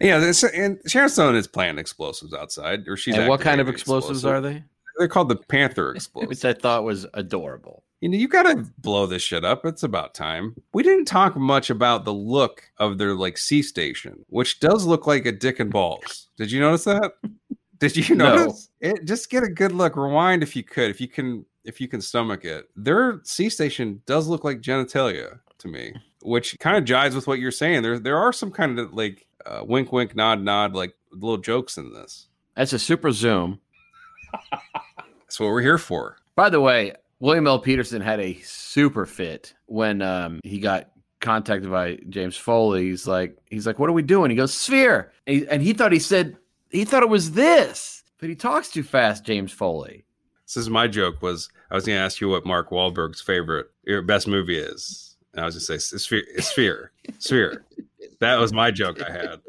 Yeah, this, and Sharon Stone is planting explosives outside, or she's. and what kind of activating explosives are they? They're called the Panther explosives. Which I thought was adorable. You know, you got to blow this shit up. It's about time. We didn't talk much about the look of their like sea station, which does look like a dick and balls. Did you notice that? Did you No. notice? It just get a good look. Rewind if you could, if you can, if you can stomach it. Their sea station does look like genitalia to me, which kind of jives with what you're saying. There, there are some kind of like uh, wink, wink, nod, nod, like little jokes in this. That's a super zoom. That's what we're here for. By the way, William L. Petersen had a super fit when um, he got contacted by James Foley. He's like, he's like, what are we doing? He goes, Sphere, and he, and he thought he said he thought it was this, but he talks too fast. James Foley. This is my joke. Was I was going to ask you what Mark Wahlberg's favorite, your best movie is, and I was going to say Sphere, Sphere, Sphere. That was my joke I had.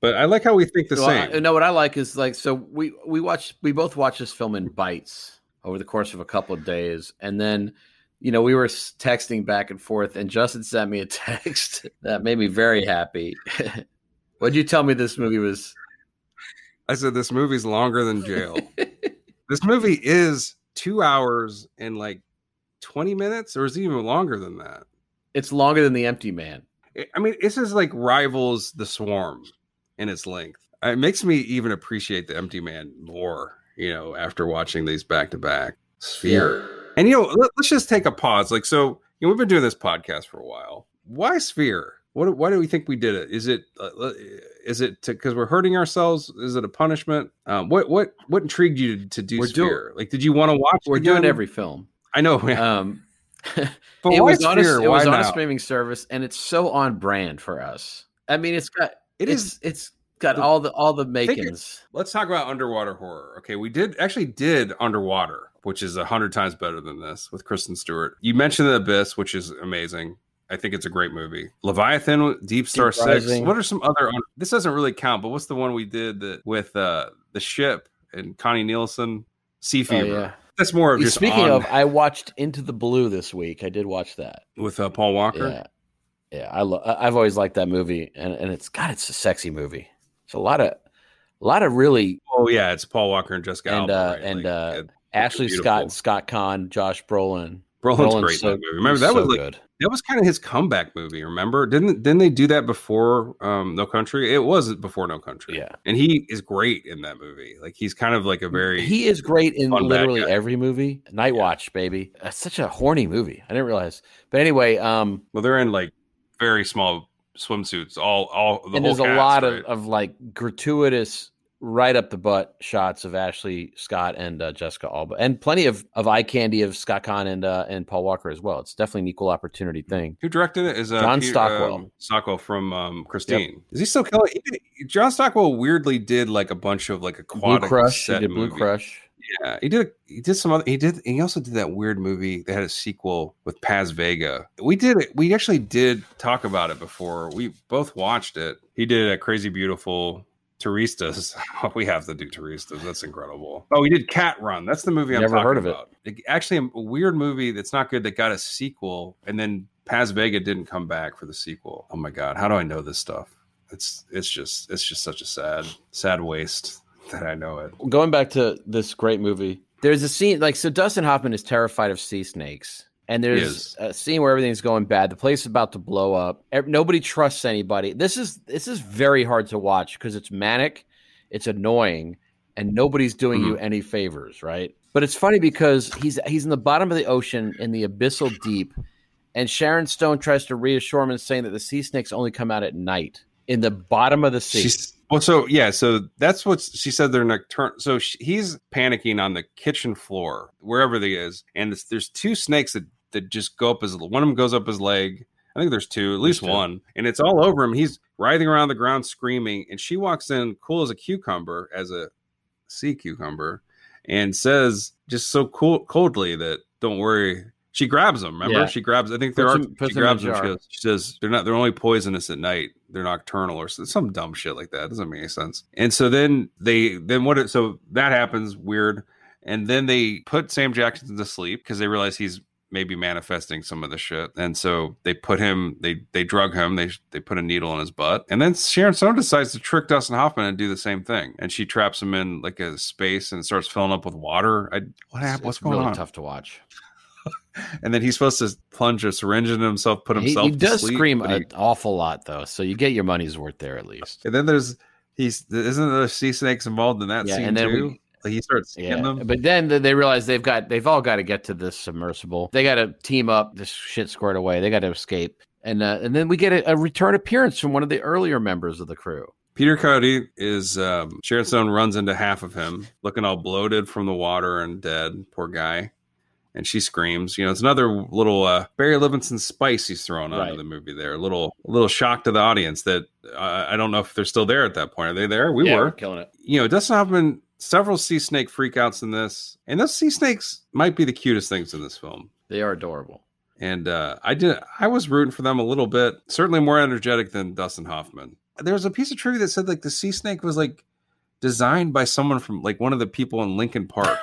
But I like how we think the I, same. no, what I like is like so we we watched we both watched this film in bites over the course of a couple of days, and then you know we were texting back and forth, and Justin sent me a text that made me very happy. What'd you tell me this movie was? I said this movie's longer than jail. this movie is two hours and like twenty minutes, or is it even longer than that? It's longer than The Empty Man. I mean, this is like rivals the Swarm in its length. It makes me even appreciate the Empty Man more. You know, after watching these back to back. Sphere, and you know, let, us just take a pause. Like, so you know, we've been doing this podcast for a while. Why Sphere? What? Why do we think we did it? Is it? Uh, is it because we're hurting ourselves? Is it a punishment? Um, what? What? What intrigued you to, to do We're doing- Sphere? like, did you want to watch? it We're doing every film. I know, but Um, it why was on a, it Why was on a streaming service, and it's so on brand for us. I mean, it's got It it's, is it's got the- all the all the makings. Let's talk about underwater horror. Okay, we did actually did underwater, which is a hundred times better than this with Kristen Stewart. You mentioned the Abyss, which is amazing. I think it's a great movie. Leviathan, Deep Star Six. Rising. What are some other? This doesn't really count, but what's the one we did that, with uh, the ship and Connie Nielsen? Sea Oh, Fever. yeah. That's more of just Speaking on- of, I watched Into the Blue this week. I did watch that. with uh, Paul Walker. Yeah, yeah. I lo- I- I've always liked that movie, and and it's God, it's a sexy movie. It's a lot of, a lot of really Oh yeah, it's Paul Walker and Jessica And, Alba. uh, right? and, Like, uh, Ashley. Scott, Scott Caan, Josh Brolin. Brolin's Brolin's great so- that. Remember that so was like good. that was kind of his comeback movie. Remember? Didn't didn't they do that before um, No Country? It was before No Country. Yeah. and he is great in that movie. Like he's kind of like a very He is great in literally every movie. Night Watch, baby. That's such a horny movie. I didn't realize. But anyway, um, well. They're in like very small swimsuits. All all the and whole there's a lot right? of, of like gratuitous right up the butt shots of Ashley Scott and uh, Jessica Alba, and plenty of, of eye candy of Scott Caan and uh, and Paul Walker as well. It's definitely an equal opportunity thing. Who directed it? Is uh, John Peter- Stockwell. um, Stockwell from um, Christine. Is he still killing? He did, John Stockwell weirdly did like a bunch of like Blue aquatic Crush, he set did Blue movies. Crush. Yeah, he did. He did some other. He did. He also did that weird movie. They had a sequel with Paz Vega. We did it. We actually did talk about it before. We both watched it. He did a Crazy Beautiful. Turistas. we have to do Turistas. That's incredible. Oh, he did Cat Run. That's the movie I've Never heard of about. It- Actually, a weird movie that's not good that got a sequel, and then Paz Vega didn't come back for the sequel. Oh my god, how do I know this stuff? It's it's just it's just such a sad sad waste that I know it. Going back to this great movie, there's a scene like so. Dustin Hoffman is terrified of sea snakes. And there's a scene where everything's going bad. The place is about to blow up. Nobody trusts anybody. This is this is very hard to watch because it's manic, it's annoying, and nobody's doing you mm-hmm. any favors, right? But it's funny because he's he's in the bottom of the ocean in the abyssal deep, and Sharon Stone tries to reassure him and saying that the sea snakes only come out at night in the bottom of the sea. She's well, so yeah, so that's what she said. They're nocturnal. So she, he's panicking on the kitchen floor, wherever he is, and it's, there's two snakes that that just go up his. One of them goes up his leg. I think there's two, at least There's two. one, and it's all over him. He's writhing around the ground, screaming, and she walks in, cool as a cucumber, as a sea cucumber, and says just so cool, coldly that don't worry. She grabs him. Remember, Yeah. she grabs. I think there are. she him in a grabs him. She, goes, she says they're not. They're only poisonous at night. They're nocturnal or some dumb shit like that. Doesn't make any sense. And so then they then what? It, so that happens weird. And then they put Sam Jackson to sleep because they realize he's maybe manifesting some of the shit. And so they put him. They they drug him. They they put a needle in his butt. And then Sharon Stone decides to trick Dustin Hoffman and do the same thing. And she traps him in like a space and starts filling up with water. I what happened? What's going really on? tough to watch. And then he's supposed to plunge a syringe in himself, put himself. he to does sleep, scream he- an awful lot, though, so you get your money's worth there at least. And then there's he's isn't there sea snakes involved in that Yeah, scene and then too? we- like he starts Yeah, them. but then they realize they've got they've all got to get to this submersible. They got to team up. This shit squared away. They got to escape, and uh, and then we get a, a return appearance from one of the earlier members of the crew. Peter Coyote is um, Sharon Stone runs into half of him, looking all bloated from the water and dead. Poor guy. And she screams. You know, it's another little uh, Barry Levinson spice he's throwing onto Right. the movie there. A little, a little shock to the audience that uh, I don't know if they're still there at that point. Are they there? We Yeah, were. killing it. you know, Dustin Hoffman, several sea snake freakouts in this, and those sea snakes might be the cutest things in this film. They are adorable. And uh, I did, I was rooting for them a little bit. Certainly more energetic than Dustin Hoffman. There was a piece of trivia that said like the sea snake was like designed by someone from like one of the people in Linkin Park.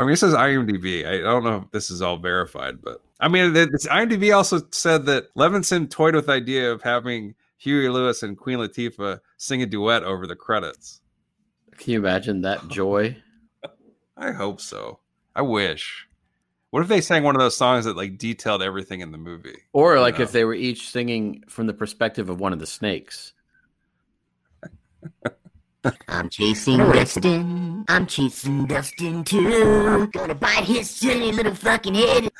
I mean, it says IMDb. I don't know if this is all verified, but I mean, it's, IMDb also said that Levinson toyed with the idea of having Huey Lewis and Queen Latifah sing a duet over the credits. Can you imagine that joy? I hope so. I wish. What if they sang one of those songs that like detailed everything in the movie? Or like Yeah. if they were each singing from the perspective of one of the snakes. I'm chasing Dustin. I'm chasing Dustin too. Gonna bite his silly little fucking head.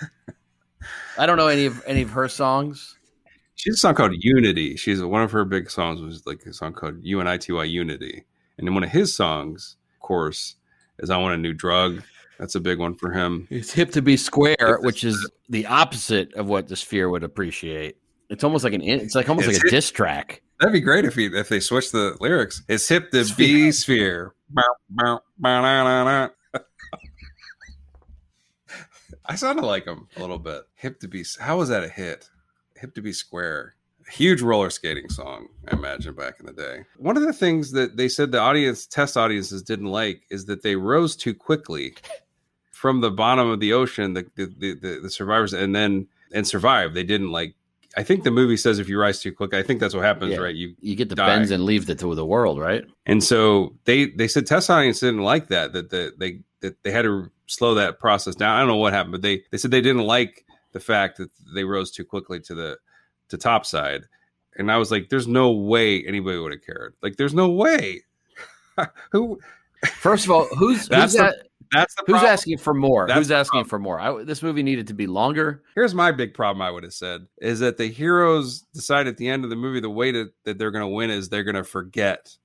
I don't know any of any of her songs. She has a song called Unity. She's one of her big songs was like a song called U N I T Y Unity. And then one of his songs, of course, is I Want a New Drug. That's a big one for him. It's hip to be square, which is the opposite of what the Sphere would appreciate. It's almost like an it's like almost It's like a hip- diss track. That'd be great if he if they switched the lyrics. It's hip to be sphere. I sounded like him a little bit. Hip to be. How was that a hit? Hip to be square. Huge roller skating song, I imagine back in the day. One of the things that they said the audience test audiences didn't like is that they rose too quickly from the bottom of the ocean, the the, the, the, the survivors, and then and survived. They didn't like. I think the movie says if you rise too quick, I think that's what happens, Yeah. right? You You get the Die. bends and leave the to the world, right? and so they they said test audience didn't like that that the, they that they had to slow that process down. I don't know what happened, but they they said they didn't like the fact that they rose too quickly to the to top side. And I was like, there's no way anybody would have cared. Like, there's no way. Who First of all, who's who's, the- a- that's the who's problem. asking for more? That's who's asking problem. for more? I, this movie needed to be longer. Here's my big problem. I would have said is that the heroes decide at the end of the movie the way to, that they're going to win is they're going to forget.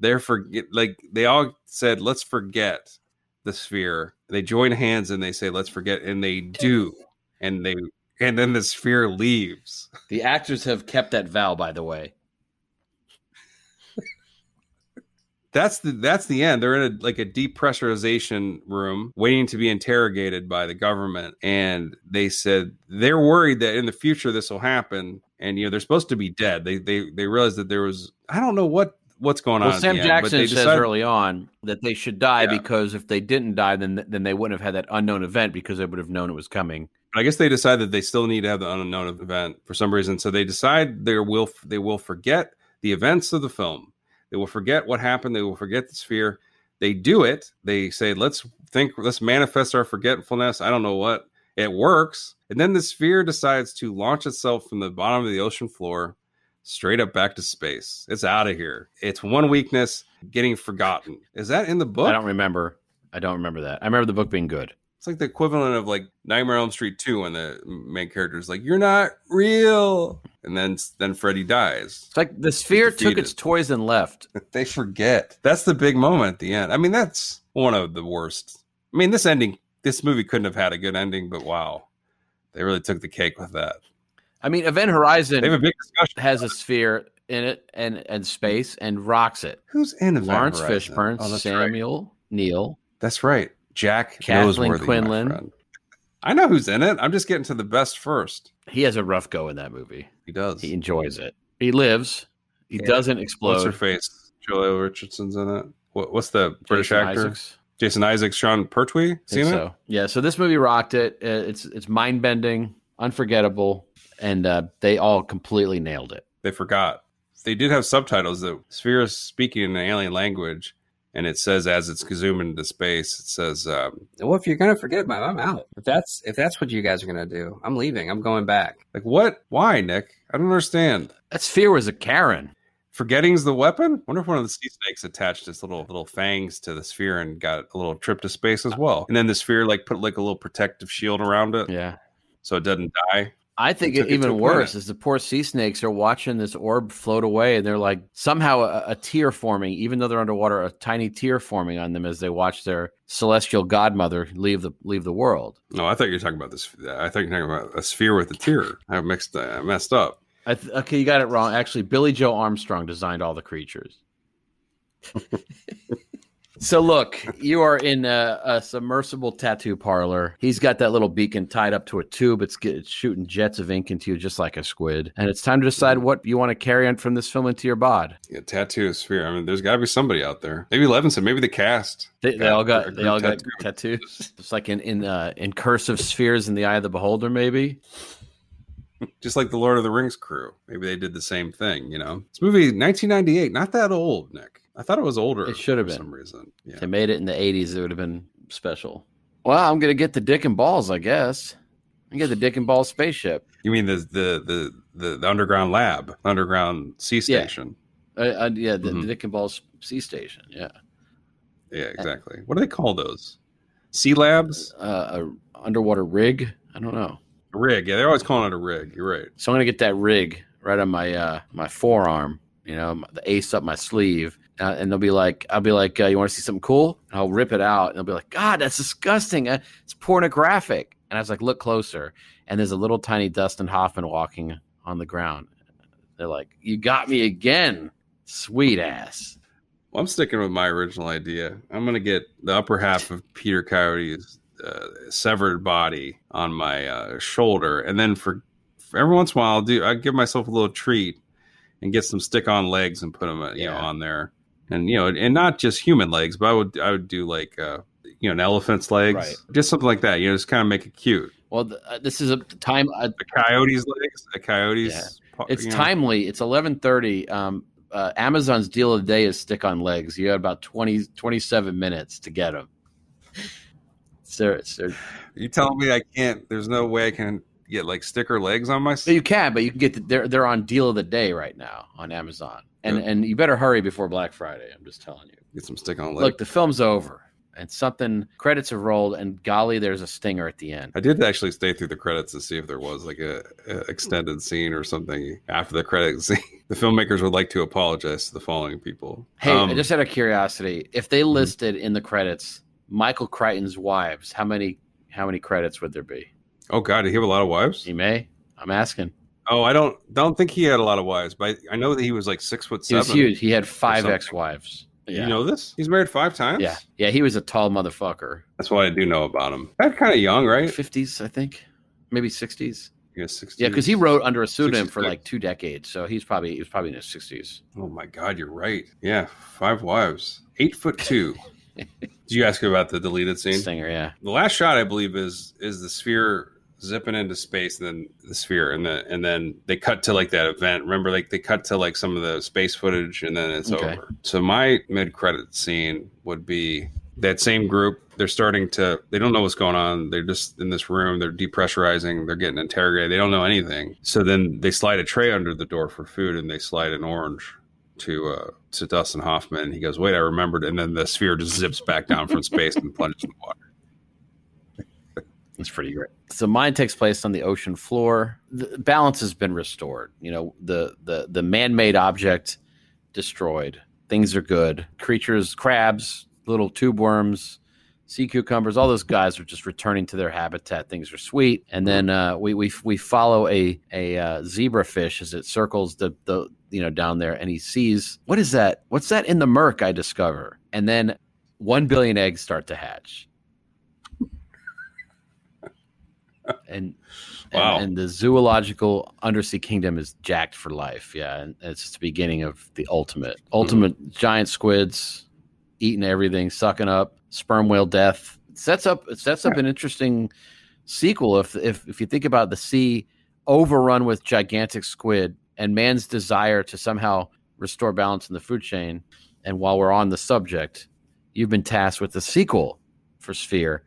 They're forget like they all said, let's forget the sphere. They join hands and they say, let's forget, and they do, and they and then the sphere leaves. The actors have kept that vow, by the way. That's the that's the end. They're in a like a depressurization room waiting to be interrogated by the government and they said they're worried that in the future this will happen and you know they're supposed to be dead. They they they realized that there was I don't know what what's going on. Well, at Sam end, Jackson they says decided- early on that they should die Yeah. because if they didn't die, then then they wouldn't have had that unknown event because they would have known it was coming. I guess they decide that they still need to have the unknown event for some reason. So they decide they will they will forget the events of the film. They will forget what happened. They will forget the sphere. They do it. They say, "Let's think. Let's manifest our forgetfulness." I don't know what. It works, and then the sphere decides to launch itself from the bottom of the ocean floor straight up back to space. It's out of here. It's one weakness getting forgotten. Is that in the book? I don't remember. I don't remember that. I remember the book being good. It's like the equivalent of like Nightmare on Elm Street 2 when the main character is like, You're not real. And then then Freddy dies. It's like the sphere took its toys and left. They forget. That's the big moment at the end. I mean, that's one of the worst. I mean, this ending, this movie couldn't have had a good ending, but wow. They really took the cake with that. I mean, Event Horizon They have a big discussion. has a sphere in it and and space and rocks it. Who's in Event Lawrence Horizon? Fishburne, Oh, that's right. Samuel Neill. That's right. Jack Kathleen Noseworthy, Quinlan. I know who's in it. I'm just getting to the best first. He has a rough go in that movie. He does. He enjoys it. He lives. He Yeah. doesn't What's her face? Joely Richardson's in it. What, what's the British Jason actor? Isaacs. Jason Isaacs, Sean Pertwee. Think Seen it? Yeah. So this movie rocked it. Uh, It's it's mind bending, unforgettable, and uh, they all completely nailed it. They forgot. They did have subtitles that Sphere is speaking in an alien language, and it says as it's zooming into space, it says, um, Well, if you're gonna forget about, I'm out. If that's if that's what you guys are gonna do, I'm leaving. I'm going back. like, what? Why, Nick? I don't understand. That sphere was a Karen. Forgetting's the weapon? wonder if one of the sea snakes attached its little little fangs to the sphere and got a little trip to space as well. And then the sphere like put like a little protective shield around it Yeah. so it doesn't die. I think Took it, it even worse planet. is the poor sea snakes are watching this orb float away, and they're like somehow a, a tear forming, even though they're underwater, a tiny tear forming on them as they watch their celestial godmother leave the leave the world. No, I thought you were talking about this. I thought you were talking about a sphere with a tear. I mixed, I messed up. I th- okay, you got it wrong. Actually, Billie Joe Armstrong designed all the creatures. so look, you are in a, a submersible tattoo parlor. He's got that little beacon tied up to a tube. It's, get, it's shooting jets of ink into you, just like a squid. And it's time to decide what you want to carry on from this film into your bod. Yeah, tattoo sphere. I mean, there's got to be somebody out there. Maybe Levinson. Maybe the cast. They, they all got they all got tattoos. It's like in in uh, in cursive spheres in the eye of the beholder, maybe. just like the Lord of the Rings crew. Maybe they did the same thing. You know, this movie 1998, not that old, Nick. I thought it was older. It should have been. some reason. Yeah, If they made it in the '80s, it would have been special. Well, I'm gonna get the dick and balls, I guess. I get the dick and balls spaceship. you mean the the the the, the underground lab, underground sea Yeah. station? Uh, uh, yeah, the, Mhm. the dick and balls sea station. Yeah, Yeah, exactly. What do they call those? Sea labs, uh, a underwater rig. I don't know. a rig. Yeah, they're always calling it a rig. You're right. So I'm gonna get that rig right on my uh, my forearm. You know, the ace up my sleeve. Uh, and they'll be like, I'll be like, uh, you want to see something cool? And I'll rip it out, and they'll be like, God, that's disgusting. Uh, it's pornographic. And I was like, look closer, and there's a little tiny Dustin Hoffman walking on the ground. They're like, you got me again, sweet ass. Well, I'm sticking with my original idea. I'm going to get the upper half of Peter Coyote's uh, severed body on my uh, shoulder, and then for, for every once in a while, I'll do I give myself a little treat and get some stick-on legs and put them, uh, you know, on there, and you know, and not just human legs, but I would I would do like uh, you know an elephant's legs, Right. just something like that. You know, just kind of make it cute. Well, th- uh, this is a time. Uh, A coyote's legs, a coyote's. pa- it's you know. timely. It's 11:30. Um, uh, Amazon's deal of the day is stick on legs. You have about 20, 27 minutes to get them. it's their, you telling me I can't? There's no way I can get like sticker legs on my. so you can, but you can get the, they're they're on deal of the day right now on Amazon, and Good. and you better hurry before Black Friday. I'm just telling you. Get some stick on leg. Look, the film's over, and something credits have rolled, and golly, there's a stinger at the end. I did actually stay through the credits to see if there was like a, a extended scene or something after the credits scene. The filmmakers would like to apologize to the following people. Hey, Um, just out of curiosity, if they listed in the credits Michael Crichton's wives, how many how many credits would there be? Oh god, did he have a lot of wives? He may. I'm asking. Oh, I don't don't think he had a lot of wives, but I know that he was like six foot He seven. was huge. He had five ex-wives. Yeah. You know this? He's married five times. yeah, yeah. He was a tall motherfucker. that's what I do know about him. That kind of young, right? Fifties, I think, maybe sixties. Yeah, 60s. Yeah, because he wrote under a pseudonym for like two decades, so he's probably he was probably in his sixties. Oh my god, you're right. Yeah, five wives, eight foot two. Did you ask about the deleted scene? Singer, yeah. The last shot, I believe, is is the sphere zipping into space, and then the sphere, and the and then they cut to like that event. Remember, like they cut to like some of the space footage, and then it's Okay. over. So my mid credit scene would be that same group. They're starting to. They don't know what's going on. They're just in this room. They're depressurizing. They're getting interrogated. They don't know anything. So then they slide a tray under the door for food, and they slide an orange to uh to Dustin Hoffman. He goes, "Wait, I remembered." And then the sphere just zips back down from space and plunges in the water. It's pretty great. So mine takes place on the ocean floor. The balance has been restored. You know, the the the man-made object destroyed. Things are good. Creatures, crabs, little tube worms, sea cucumbers, all those guys are just returning to their habitat. Things are sweet. And then uh, we we we follow a a uh, zebrafish as it circles the the you know down there, and he sees what is that? What's that in the murk? I discover, and then one billion eggs start to hatch. And Wow. and, and the zoological undersea kingdom is jacked for life. Yeah, and it's the beginning of the ultimate, mm-hmm. ultimate giant squids eating everything, sucking up sperm whale death. It sets up it sets up an interesting sequel. If if if you think about the sea overrun with gigantic squid and man's desire to somehow restore balance in the food chain, and while we're on the subject, you've been tasked with the sequel for Sphere.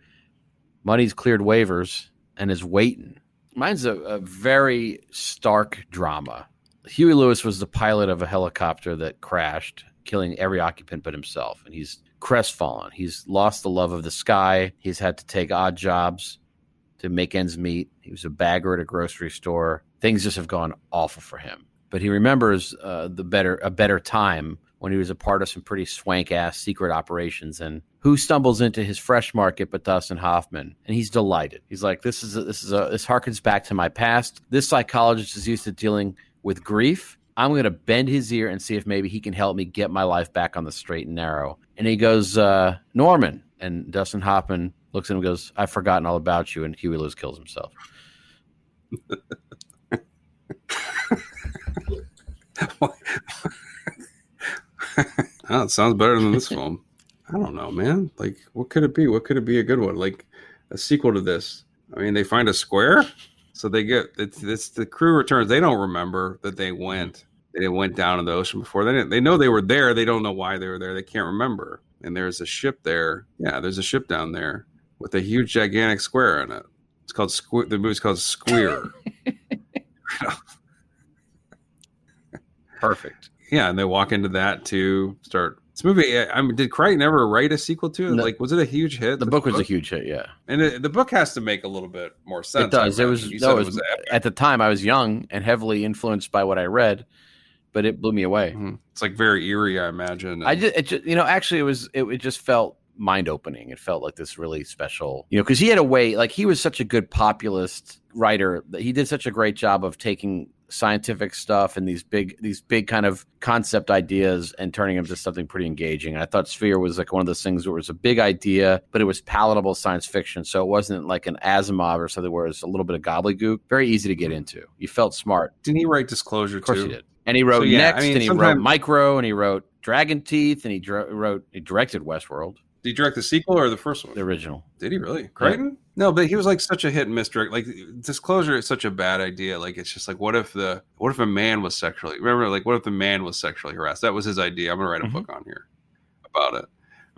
Money's cleared waivers and is waiting. Mine's a, a very stark drama. Huey Lewis was the pilot of a helicopter that crashed, killing every occupant but himself. And he's crestfallen. He's lost the love of the sky. He's had to take odd jobs to make ends meet. He was a bagger at a grocery store. Things just have gone awful for him. But he remembers uh, the better a better time when he was a part of some pretty swank ass secret operations. And who stumbles into his fresh market but Dustin Hoffman? And he's delighted. He's like, "This is a, this is a this harkens back to my past. This psychologist is used to dealing with grief. I'm going to bend his ear and see if maybe he can help me get my life back on the straight and narrow." And he goes, uh, "Norman." And Dustin Hoffman looks at him and goes, "I've forgotten all about you." And Huey Lewis kills himself. Oh, it sounds better than this film. I don't know, man. Like, what could it be? What could it be a good one? Like a sequel to this? I mean, they find a square, so they get it's, it's the crew returns. They don't remember that they went. They went down in the ocean before. They didn't, they know they were there. They don't know why they were there. They can't remember. And there's a ship there. Yeah, there's a ship down there with a huge, gigantic square in it. It's called Sque- the movie's called Squeer. Perfect. yeah, and they walk into that to start. This movie, I mean, did Crichton ever write a sequel to it? No. Like, was it a huge hit? The book was a huge hit. Yeah. and it, the book has to make a little bit more sense. it does. It was, no, it was, epic. at the time I was young and heavily influenced by what I read, but it blew me away. Mhm. It's like very eerie, I imagine. I just, it just, you know, actually, it was, it, it just felt mind opening. It felt like this really special, you know, because he had a way, like he was such a good populist writer that he did such a great job of taking scientific stuff and these big, these big kind of concept ideas and turning them into something pretty engaging. And I thought Sphere was like one of those things where it was a big idea, but it was palatable science fiction. So it wasn't like an Asimov or something where it's a little bit of gobbledygook. Very easy to get hmm. into. You felt smart. Didn't he write Disclosure Of course too? he did. And he wrote So, yeah, I Next, mean, and he wrote Micro, and he wrote Dragon Teeth, and he wrote he directed Westworld, Did he direct the sequel or the first one? the original. Did he really? Crichton? No, but he was like such a hit and miss direct. Like Disclosure is such a bad idea. Like it's just like, what if the what if a man was sexually? Remember, like what if the man was sexually harassed? That was his idea. I'm gonna write a Mhm. book on here about it.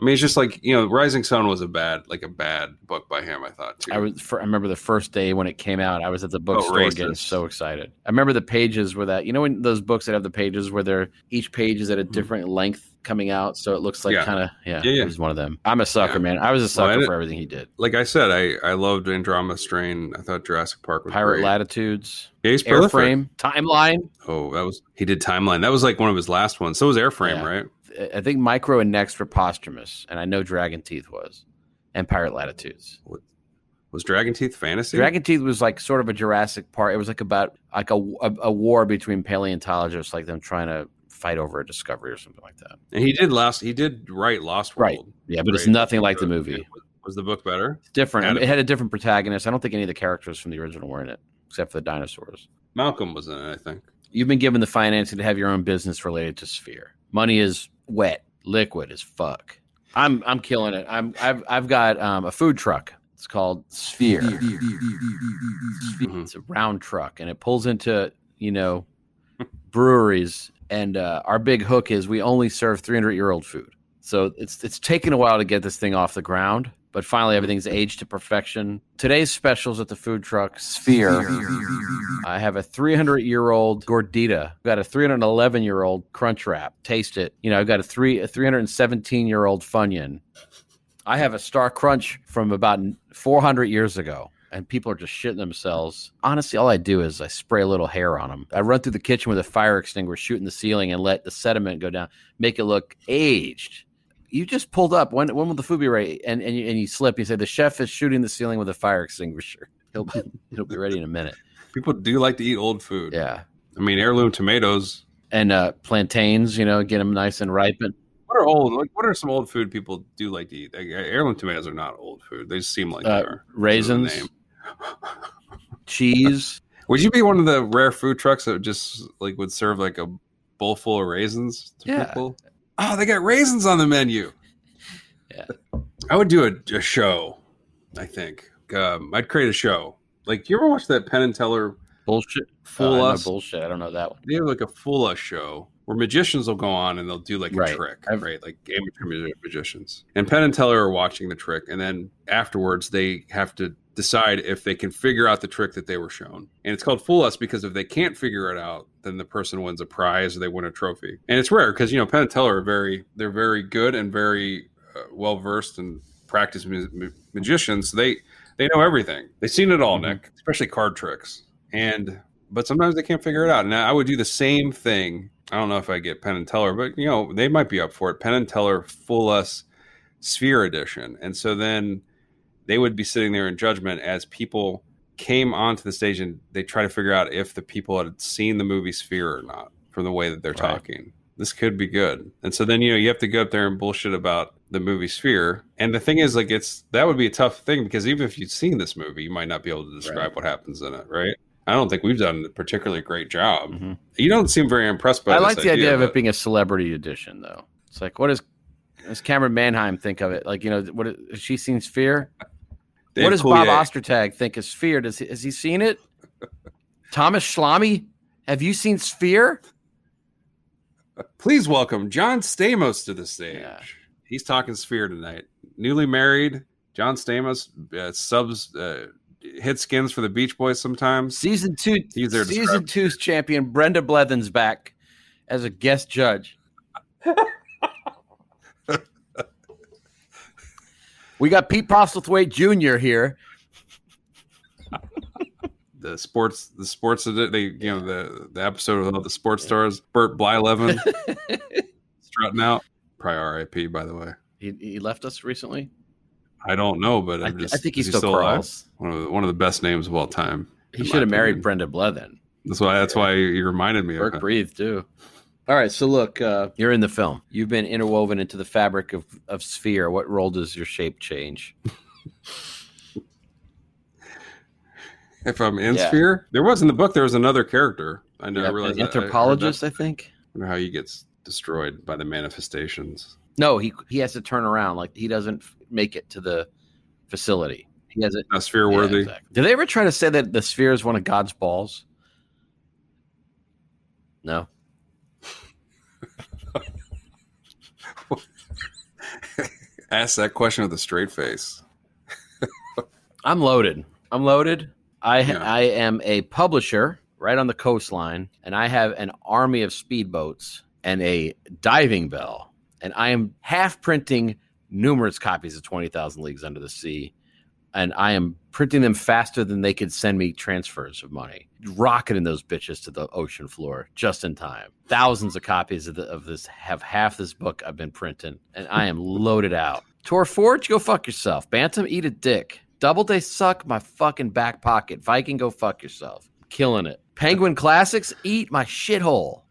I mean, it's just like you know, Rising Sun was a bad, like a bad book by him. I thought too. I was. For, I remember the first day when it came out. I was at the bookstore racist. getting so excited. I remember the pages were that. You know, when those books that have the pages where they're each page is at a different length coming out, so it looks like Mm-hmm. Yeah. kind of yeah, Yeah, yeah. It was one of them. I'm a sucker, Yeah. man. I was a Well, sucker did- for everything he did. like I said, I I loved Andromeda Strain. I thought Jurassic Park was Pirate great. Latitudes, Yeah, he's prolific. Airframe, Timeline. Oh, that was he did Timeline. That was like one of his last ones. So was Airframe, right? I think Micro and Next were posthumous, and I know Dragon Teeth was, and Pirate Latitudes. Was Dragon Teeth fantasy? Dragon Teeth was like sort of a Jurassic Park. It was like about like a, a, a war between paleontologists, like them trying to fight over a discovery or something like that. and he did last. He did write Lost World. Right. Yeah, but it's nothing like the movie. Was- the book better? It's different. I Had mean, it- it had a different protagonist. I don't think any of the characters from the original were in it, except for the dinosaurs. Malcolm was in it, I think. You've been given the financing to have your own business related to Sphere. Money is wet, liquid as fuck. I'm I'm killing it. I'm I've I've got um, a food truck. It's called Sphere. Mhm. It's a round truck, and it pulls into you know breweries. And uh, our big hook is we only serve 300 year old food. So it's it's taken a while to get this thing off the ground, but finally everything's aged to perfection. Today's specials at the food truck Sphere. I have a 300 year old gordita. I've got a 311 year old crunch wrap. Taste it. You know, I've got a three a 317 year old funyun. I have a Star Crunch from about 400 years ago, and people are just shitting themselves. Honestly, all I do is I spray a little hair on them. I run through the kitchen with a fire extinguisher, shooting the ceiling, and let the sediment go down, make it look aged. You just pulled up. When when will the food be ready? And and you, and you slip. You say the chef is shooting the ceiling with a fire extinguisher. He'll be, it'll be ready in a minute. People do like to eat old food. Yeah, I mean, heirloom tomatoes. and uh, plantains. You know, get them nice and ripened. What are old? Like, what are some old food people do like to eat? Like, heirloom tomatoes are not old food. They seem like Uh, they are. raisins, cheese. Would you be one of the rare food trucks that just like would serve like a bowl full of raisins to Yeah. people? Oh, they got raisins on the menu. Yeah. I would do a, a show. I think um, I'd create a show. Like, you ever watch that Penn and Teller Bullshit. Fool Uh, Us? bullshit. I don't know that one. They have like a Fool Us show where magicians will go on and they'll do like a Right. trick, I've- right? Like amateur magi- magicians. And Penn and Teller are watching the trick, and then afterwards they have to decide if they can figure out the trick that they were shown. And it's called Fool Us because if they can't figure it out, then the person wins a prize or they win a trophy. And it's rare because you know Penn and Teller are very they're very good and very uh, well versed and practiced ma- ma- magicians. They they know everything. They've seen it all, Mhm. Nick, especially card tricks. And but sometimes they can't figure it out. And I would do the same thing. I don't know if I get Penn and Teller, but you know they might be up for it. Penn and Teller Fool Us Sphere Edition, and so then they would be sitting there in judgment as people came onto the stage and they try to figure out if the people had seen the movie Sphere or not from the way that they're Right. talking. This could be good. And so then you know you have to go up there and bullshit about the movie Sphere. And the thing is like it's that would be a tough thing because even if you've seen this movie, you might not be able to describe Right. what happens in it, right? I don't think we've done a particularly great job. Mhm. You don't seem very impressed by I like the idea of it being a celebrity edition, though. It's like, what does does Camryn Manheim think of it? Like, you know, what has she seen Sphere? Dave what does Bob Ostertag think of Sphere? Does he, has he seen it? Thomas Schlamme, have you seen Sphere? Please welcome John Stamos to the stage. Yeah. He's talking Sphere tonight. Newly married, John Stamos uh, subs uh, hit skins for the Beach Boys sometimes. Season two, season two's champion Brenda Blethyn's back as a guest judge. we got Pete Postlethwaite Jr. here. The sports, the sports, edi- they you know the the episode of the sports stars, Bert Blyleven strutting out. Probably R.I.P. By the way, He, he left us recently. I don't know, but I, I'm just I think he is still, alive? One of the, one of the best names of all time. He should have married opinion. Brenda Blethyn. That's why. That's why you reminded me of Burke him. breathed too. All right, so look, uh, you're in the film. You've been interwoven into the fabric of, of Sphere. What role does your shape change? If I'm in Yeah. Sphere, there was in the book. There was another character. I know. I realized an that. I heard that. anthropologist, I think. I wonder how he gets destroyed by the manifestations. No, he he has to turn around. Like he doesn't f- make it to the facility. He has it. Not sphere yeah, worthy. exactly. Did they ever try to say that the sphere is one of God's balls? No. Ask that question with a straight face. I'm loaded. I'm loaded. I Yeah. I am a publisher right on the coastline, and I have an army of speedboats and a diving bell, and I am half printing numerous copies of Twenty Thousand Leagues Under the Sea, and I am printing them faster than they could send me transfers of money, rocketing those bitches to the ocean floor just in time. Thousands of copies of, the, of this have half this book I've been printing, and I am loaded out. Tor Forge, go fuck yourself. Bantam, eat a dick. Doubleday, suck my fucking back pocket. Viking, go fuck yourself. Killing it. Penguin Classics, eat my shithole.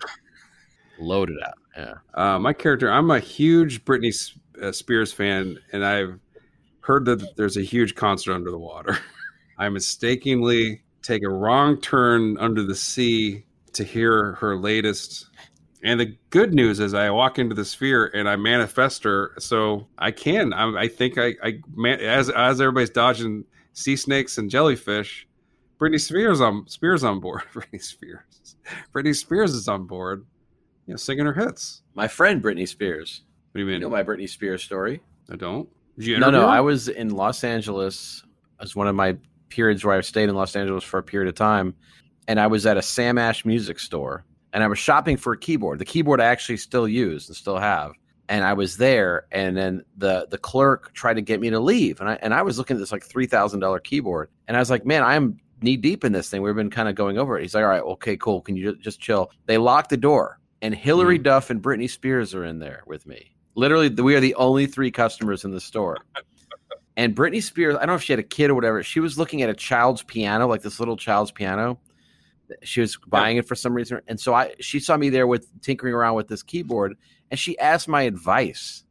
Loaded out. Yeah. Uh, my character, I'm a huge Britney Uh, Spears fan, and I've heard that there's a huge concert under the water. I mistakenly take a wrong turn under the sea to hear her latest. And the good news is, I walk into the sphere and I manifest her, so I can. I, I think I, I man, as as everybody's dodging sea snakes and jellyfish, Britney Spears on Spears on board. Britney Spears, Britney Spears is on board, you know, singing her hits. My friend Britney Spears. What do you mean? You know my Britney Spears story? I don't. No, no. her? I was in Los Angeles as one of my periods where I stayed in Los Angeles for a period of time, and I was at a Sam Ash music store, and I was shopping for a keyboard. The keyboard I actually still use and still have. And I was there, and then the the clerk tried to get me to leave, and I and I was looking at this like three thousand dollar keyboard, and I was like, man, I'm knee deep in this thing. We've been kind of going over it. He's like, all right, okay, cool. Can you just chill? They locked the door, and Hilary mm. Duff and Britney Spears are in there with me. Literally, we are the only three customers in the store. And Britney Spears, I don't know if she had a kid or whatever. She was looking at a child's piano, like this little child's piano. She was buying it for some reason, and so I she saw me there with tinkering around with this keyboard, and she asked my advice,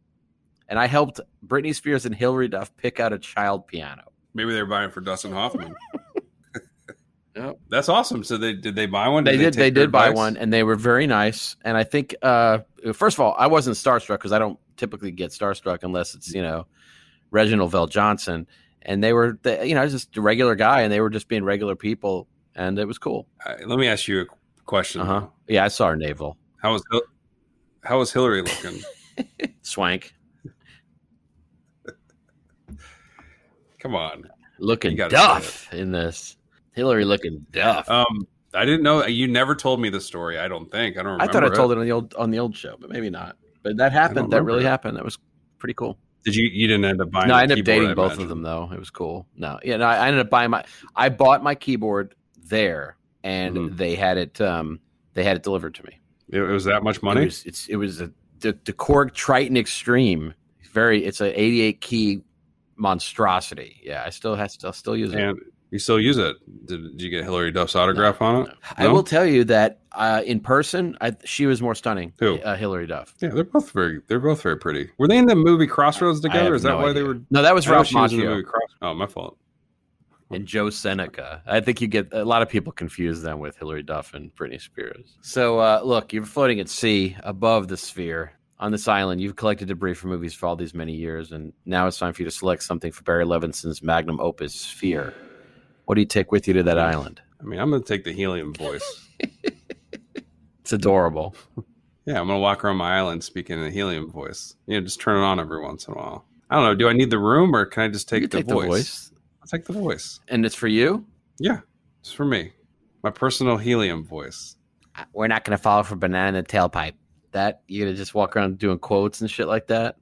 and I helped Britney Spears and Hilary Duff pick out a child piano. Maybe they're buying for Dustin Hoffman. Yep. That's awesome. So they did they buy one? They did. They, take your did buy advice? one, and they were very nice. And I think, uh, first of all, I wasn't starstruck because I don't typically get starstruck unless it's you know Reginald VelJohnson. And they were, they, you know, I was just a regular guy, and they were just being regular people, and it was cool. Uh, let me ask you a question. Uh huh. Yeah, I saw her navel How was how was Hilary looking? swank, Come on. looking You gotta duff in this. Hilary looking duff. Um, I didn't know you never told me the story. I don't think I don't. I thought I told it. it on the old on the old show, but maybe not. But that happened. That really it. happened. That was pretty cool. Did you? You didn't end up buying? no, a I ended up dating I both of them though. It was cool. No, yeah, no, I ended up buying my. I bought my keyboard there, and Mhm. they had it. Um, they had it delivered to me. It, it was that much money. It was. It's. It was a the, the Korg Triton Extreme. Very. It's a 88 key monstrosity. Yeah, I still have. Still still use it. and you still use it. Did, did you get Hilary Duff's autograph on it? I No? will tell you that uh, in person, I, she was more stunning. Who? Uh, Hilary Duff. Yeah, they're both very. They're both very pretty. Were they in the movie Crossroads together? Is that no why they were? No, that was Ralph she was in the Macchio. Cross. Oh, my fault. and Joe Seneca. I think you get a lot of people confuse them with Hilary Duff and Britney Spears. So, uh, look, you're floating at sea above the sphere on this island. You've collected debris from movies for all these many years, and now it's time for you to select something for Barry Levinson's magnum opus, Sphere. What do you take with you to that island? I mean, I'm going to take the helium voice. It's adorable. Yeah, I'm gonna walk around my island speaking in a helium voice. You know, just turn it on every once in a while. I don't know. Do I need the room or can I just take, the, take voice? the voice, I'll take the voice. and it's for you. Yeah, it's for me. My personal helium voice. We're not going to follow for banana tailpipe. That you're gonna just walk around doing quotes and shit like that.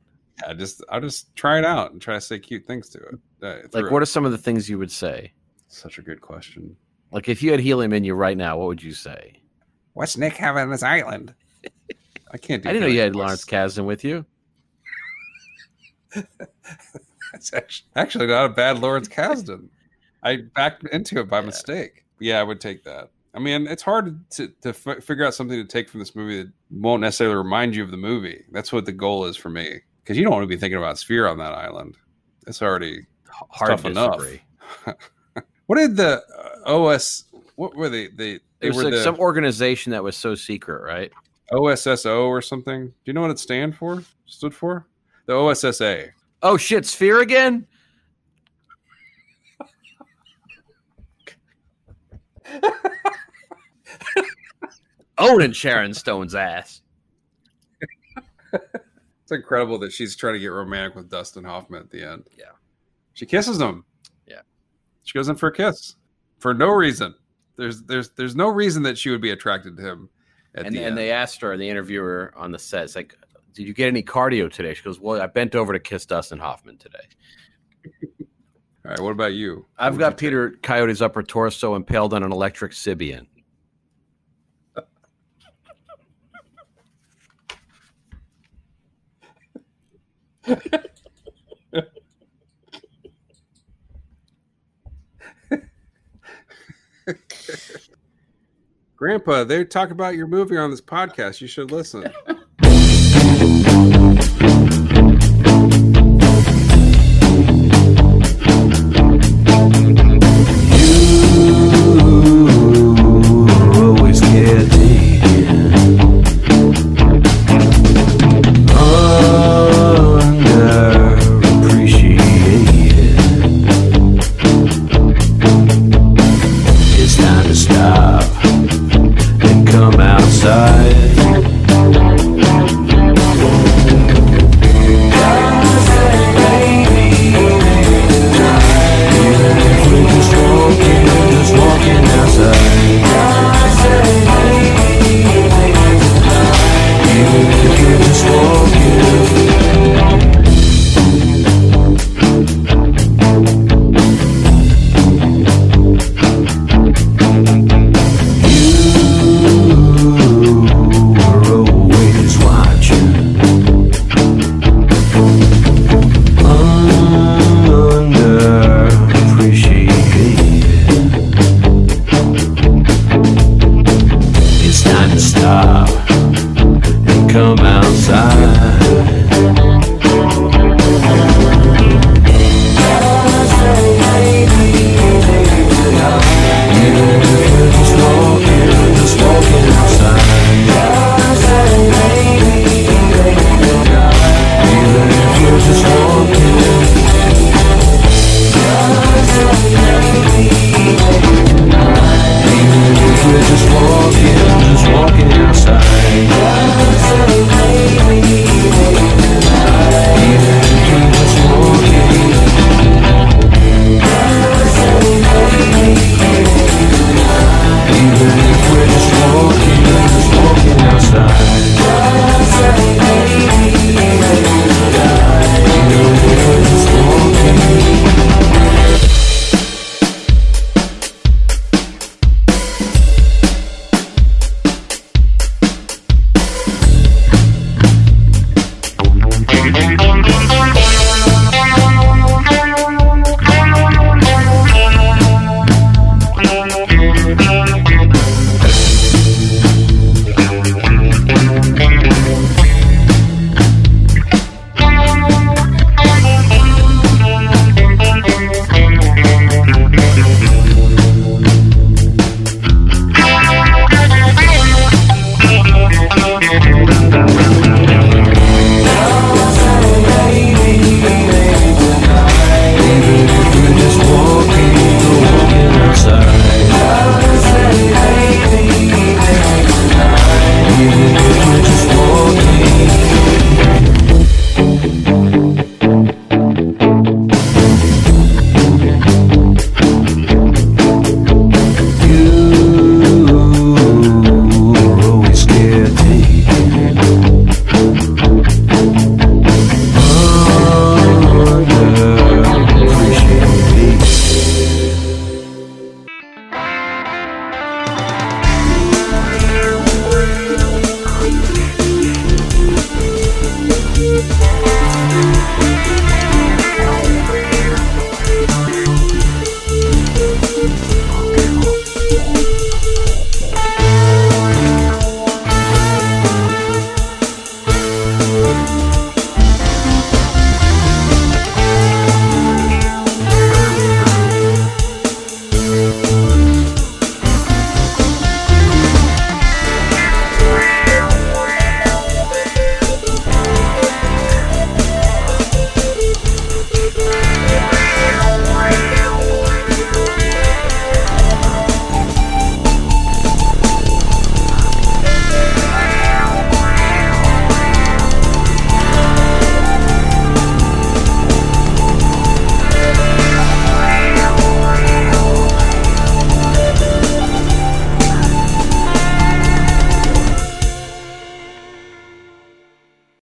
Yeah, just I'll just try it out and try to say cute things to it. Uh, Like, what it. are some of the things you would say? Such a good question. Like, if you had helium in you right now, what would you say? What's Nick having on this island? I can't do. I didn't know you had Lawrence voice. Kasdan with you. That's actually, actually not a bad Lawrence Kasdan. I backed into it by mistake. Yeah, I would take that. I mean, it's hard to, to f- figure out something to take from this movie that won't necessarily remind you of the movie. That's what the goal is for me. Because you don't want to be thinking about Sphere on that island. It's already. Hard Tough to enough. What did the uh, OS? What were they? They, It they was were like the some organization that was so secret, right? OSSO or something. Do you know what it stand for? Stood for? The OSSA. Oh shit, Sphere again? Owning Sharon Stone's ass. It's incredible that she's trying to get romantic with Dustin Hoffman at the end. Yeah. She kisses him. Yeah. She goes in for a kiss for no reason. There's there's there's no reason that she would be attracted to him at and, the and end. they asked her, the interviewer on the set, it's like, did you get any cardio today? She goes, well, I bent over to kiss Dustin Hoffman today. All right, what about you? I've What'd got you take? Peter Coyote's upper torso impaled on an electric Sybian. Grandpa, they talk about your movie on this podcast. You should listen.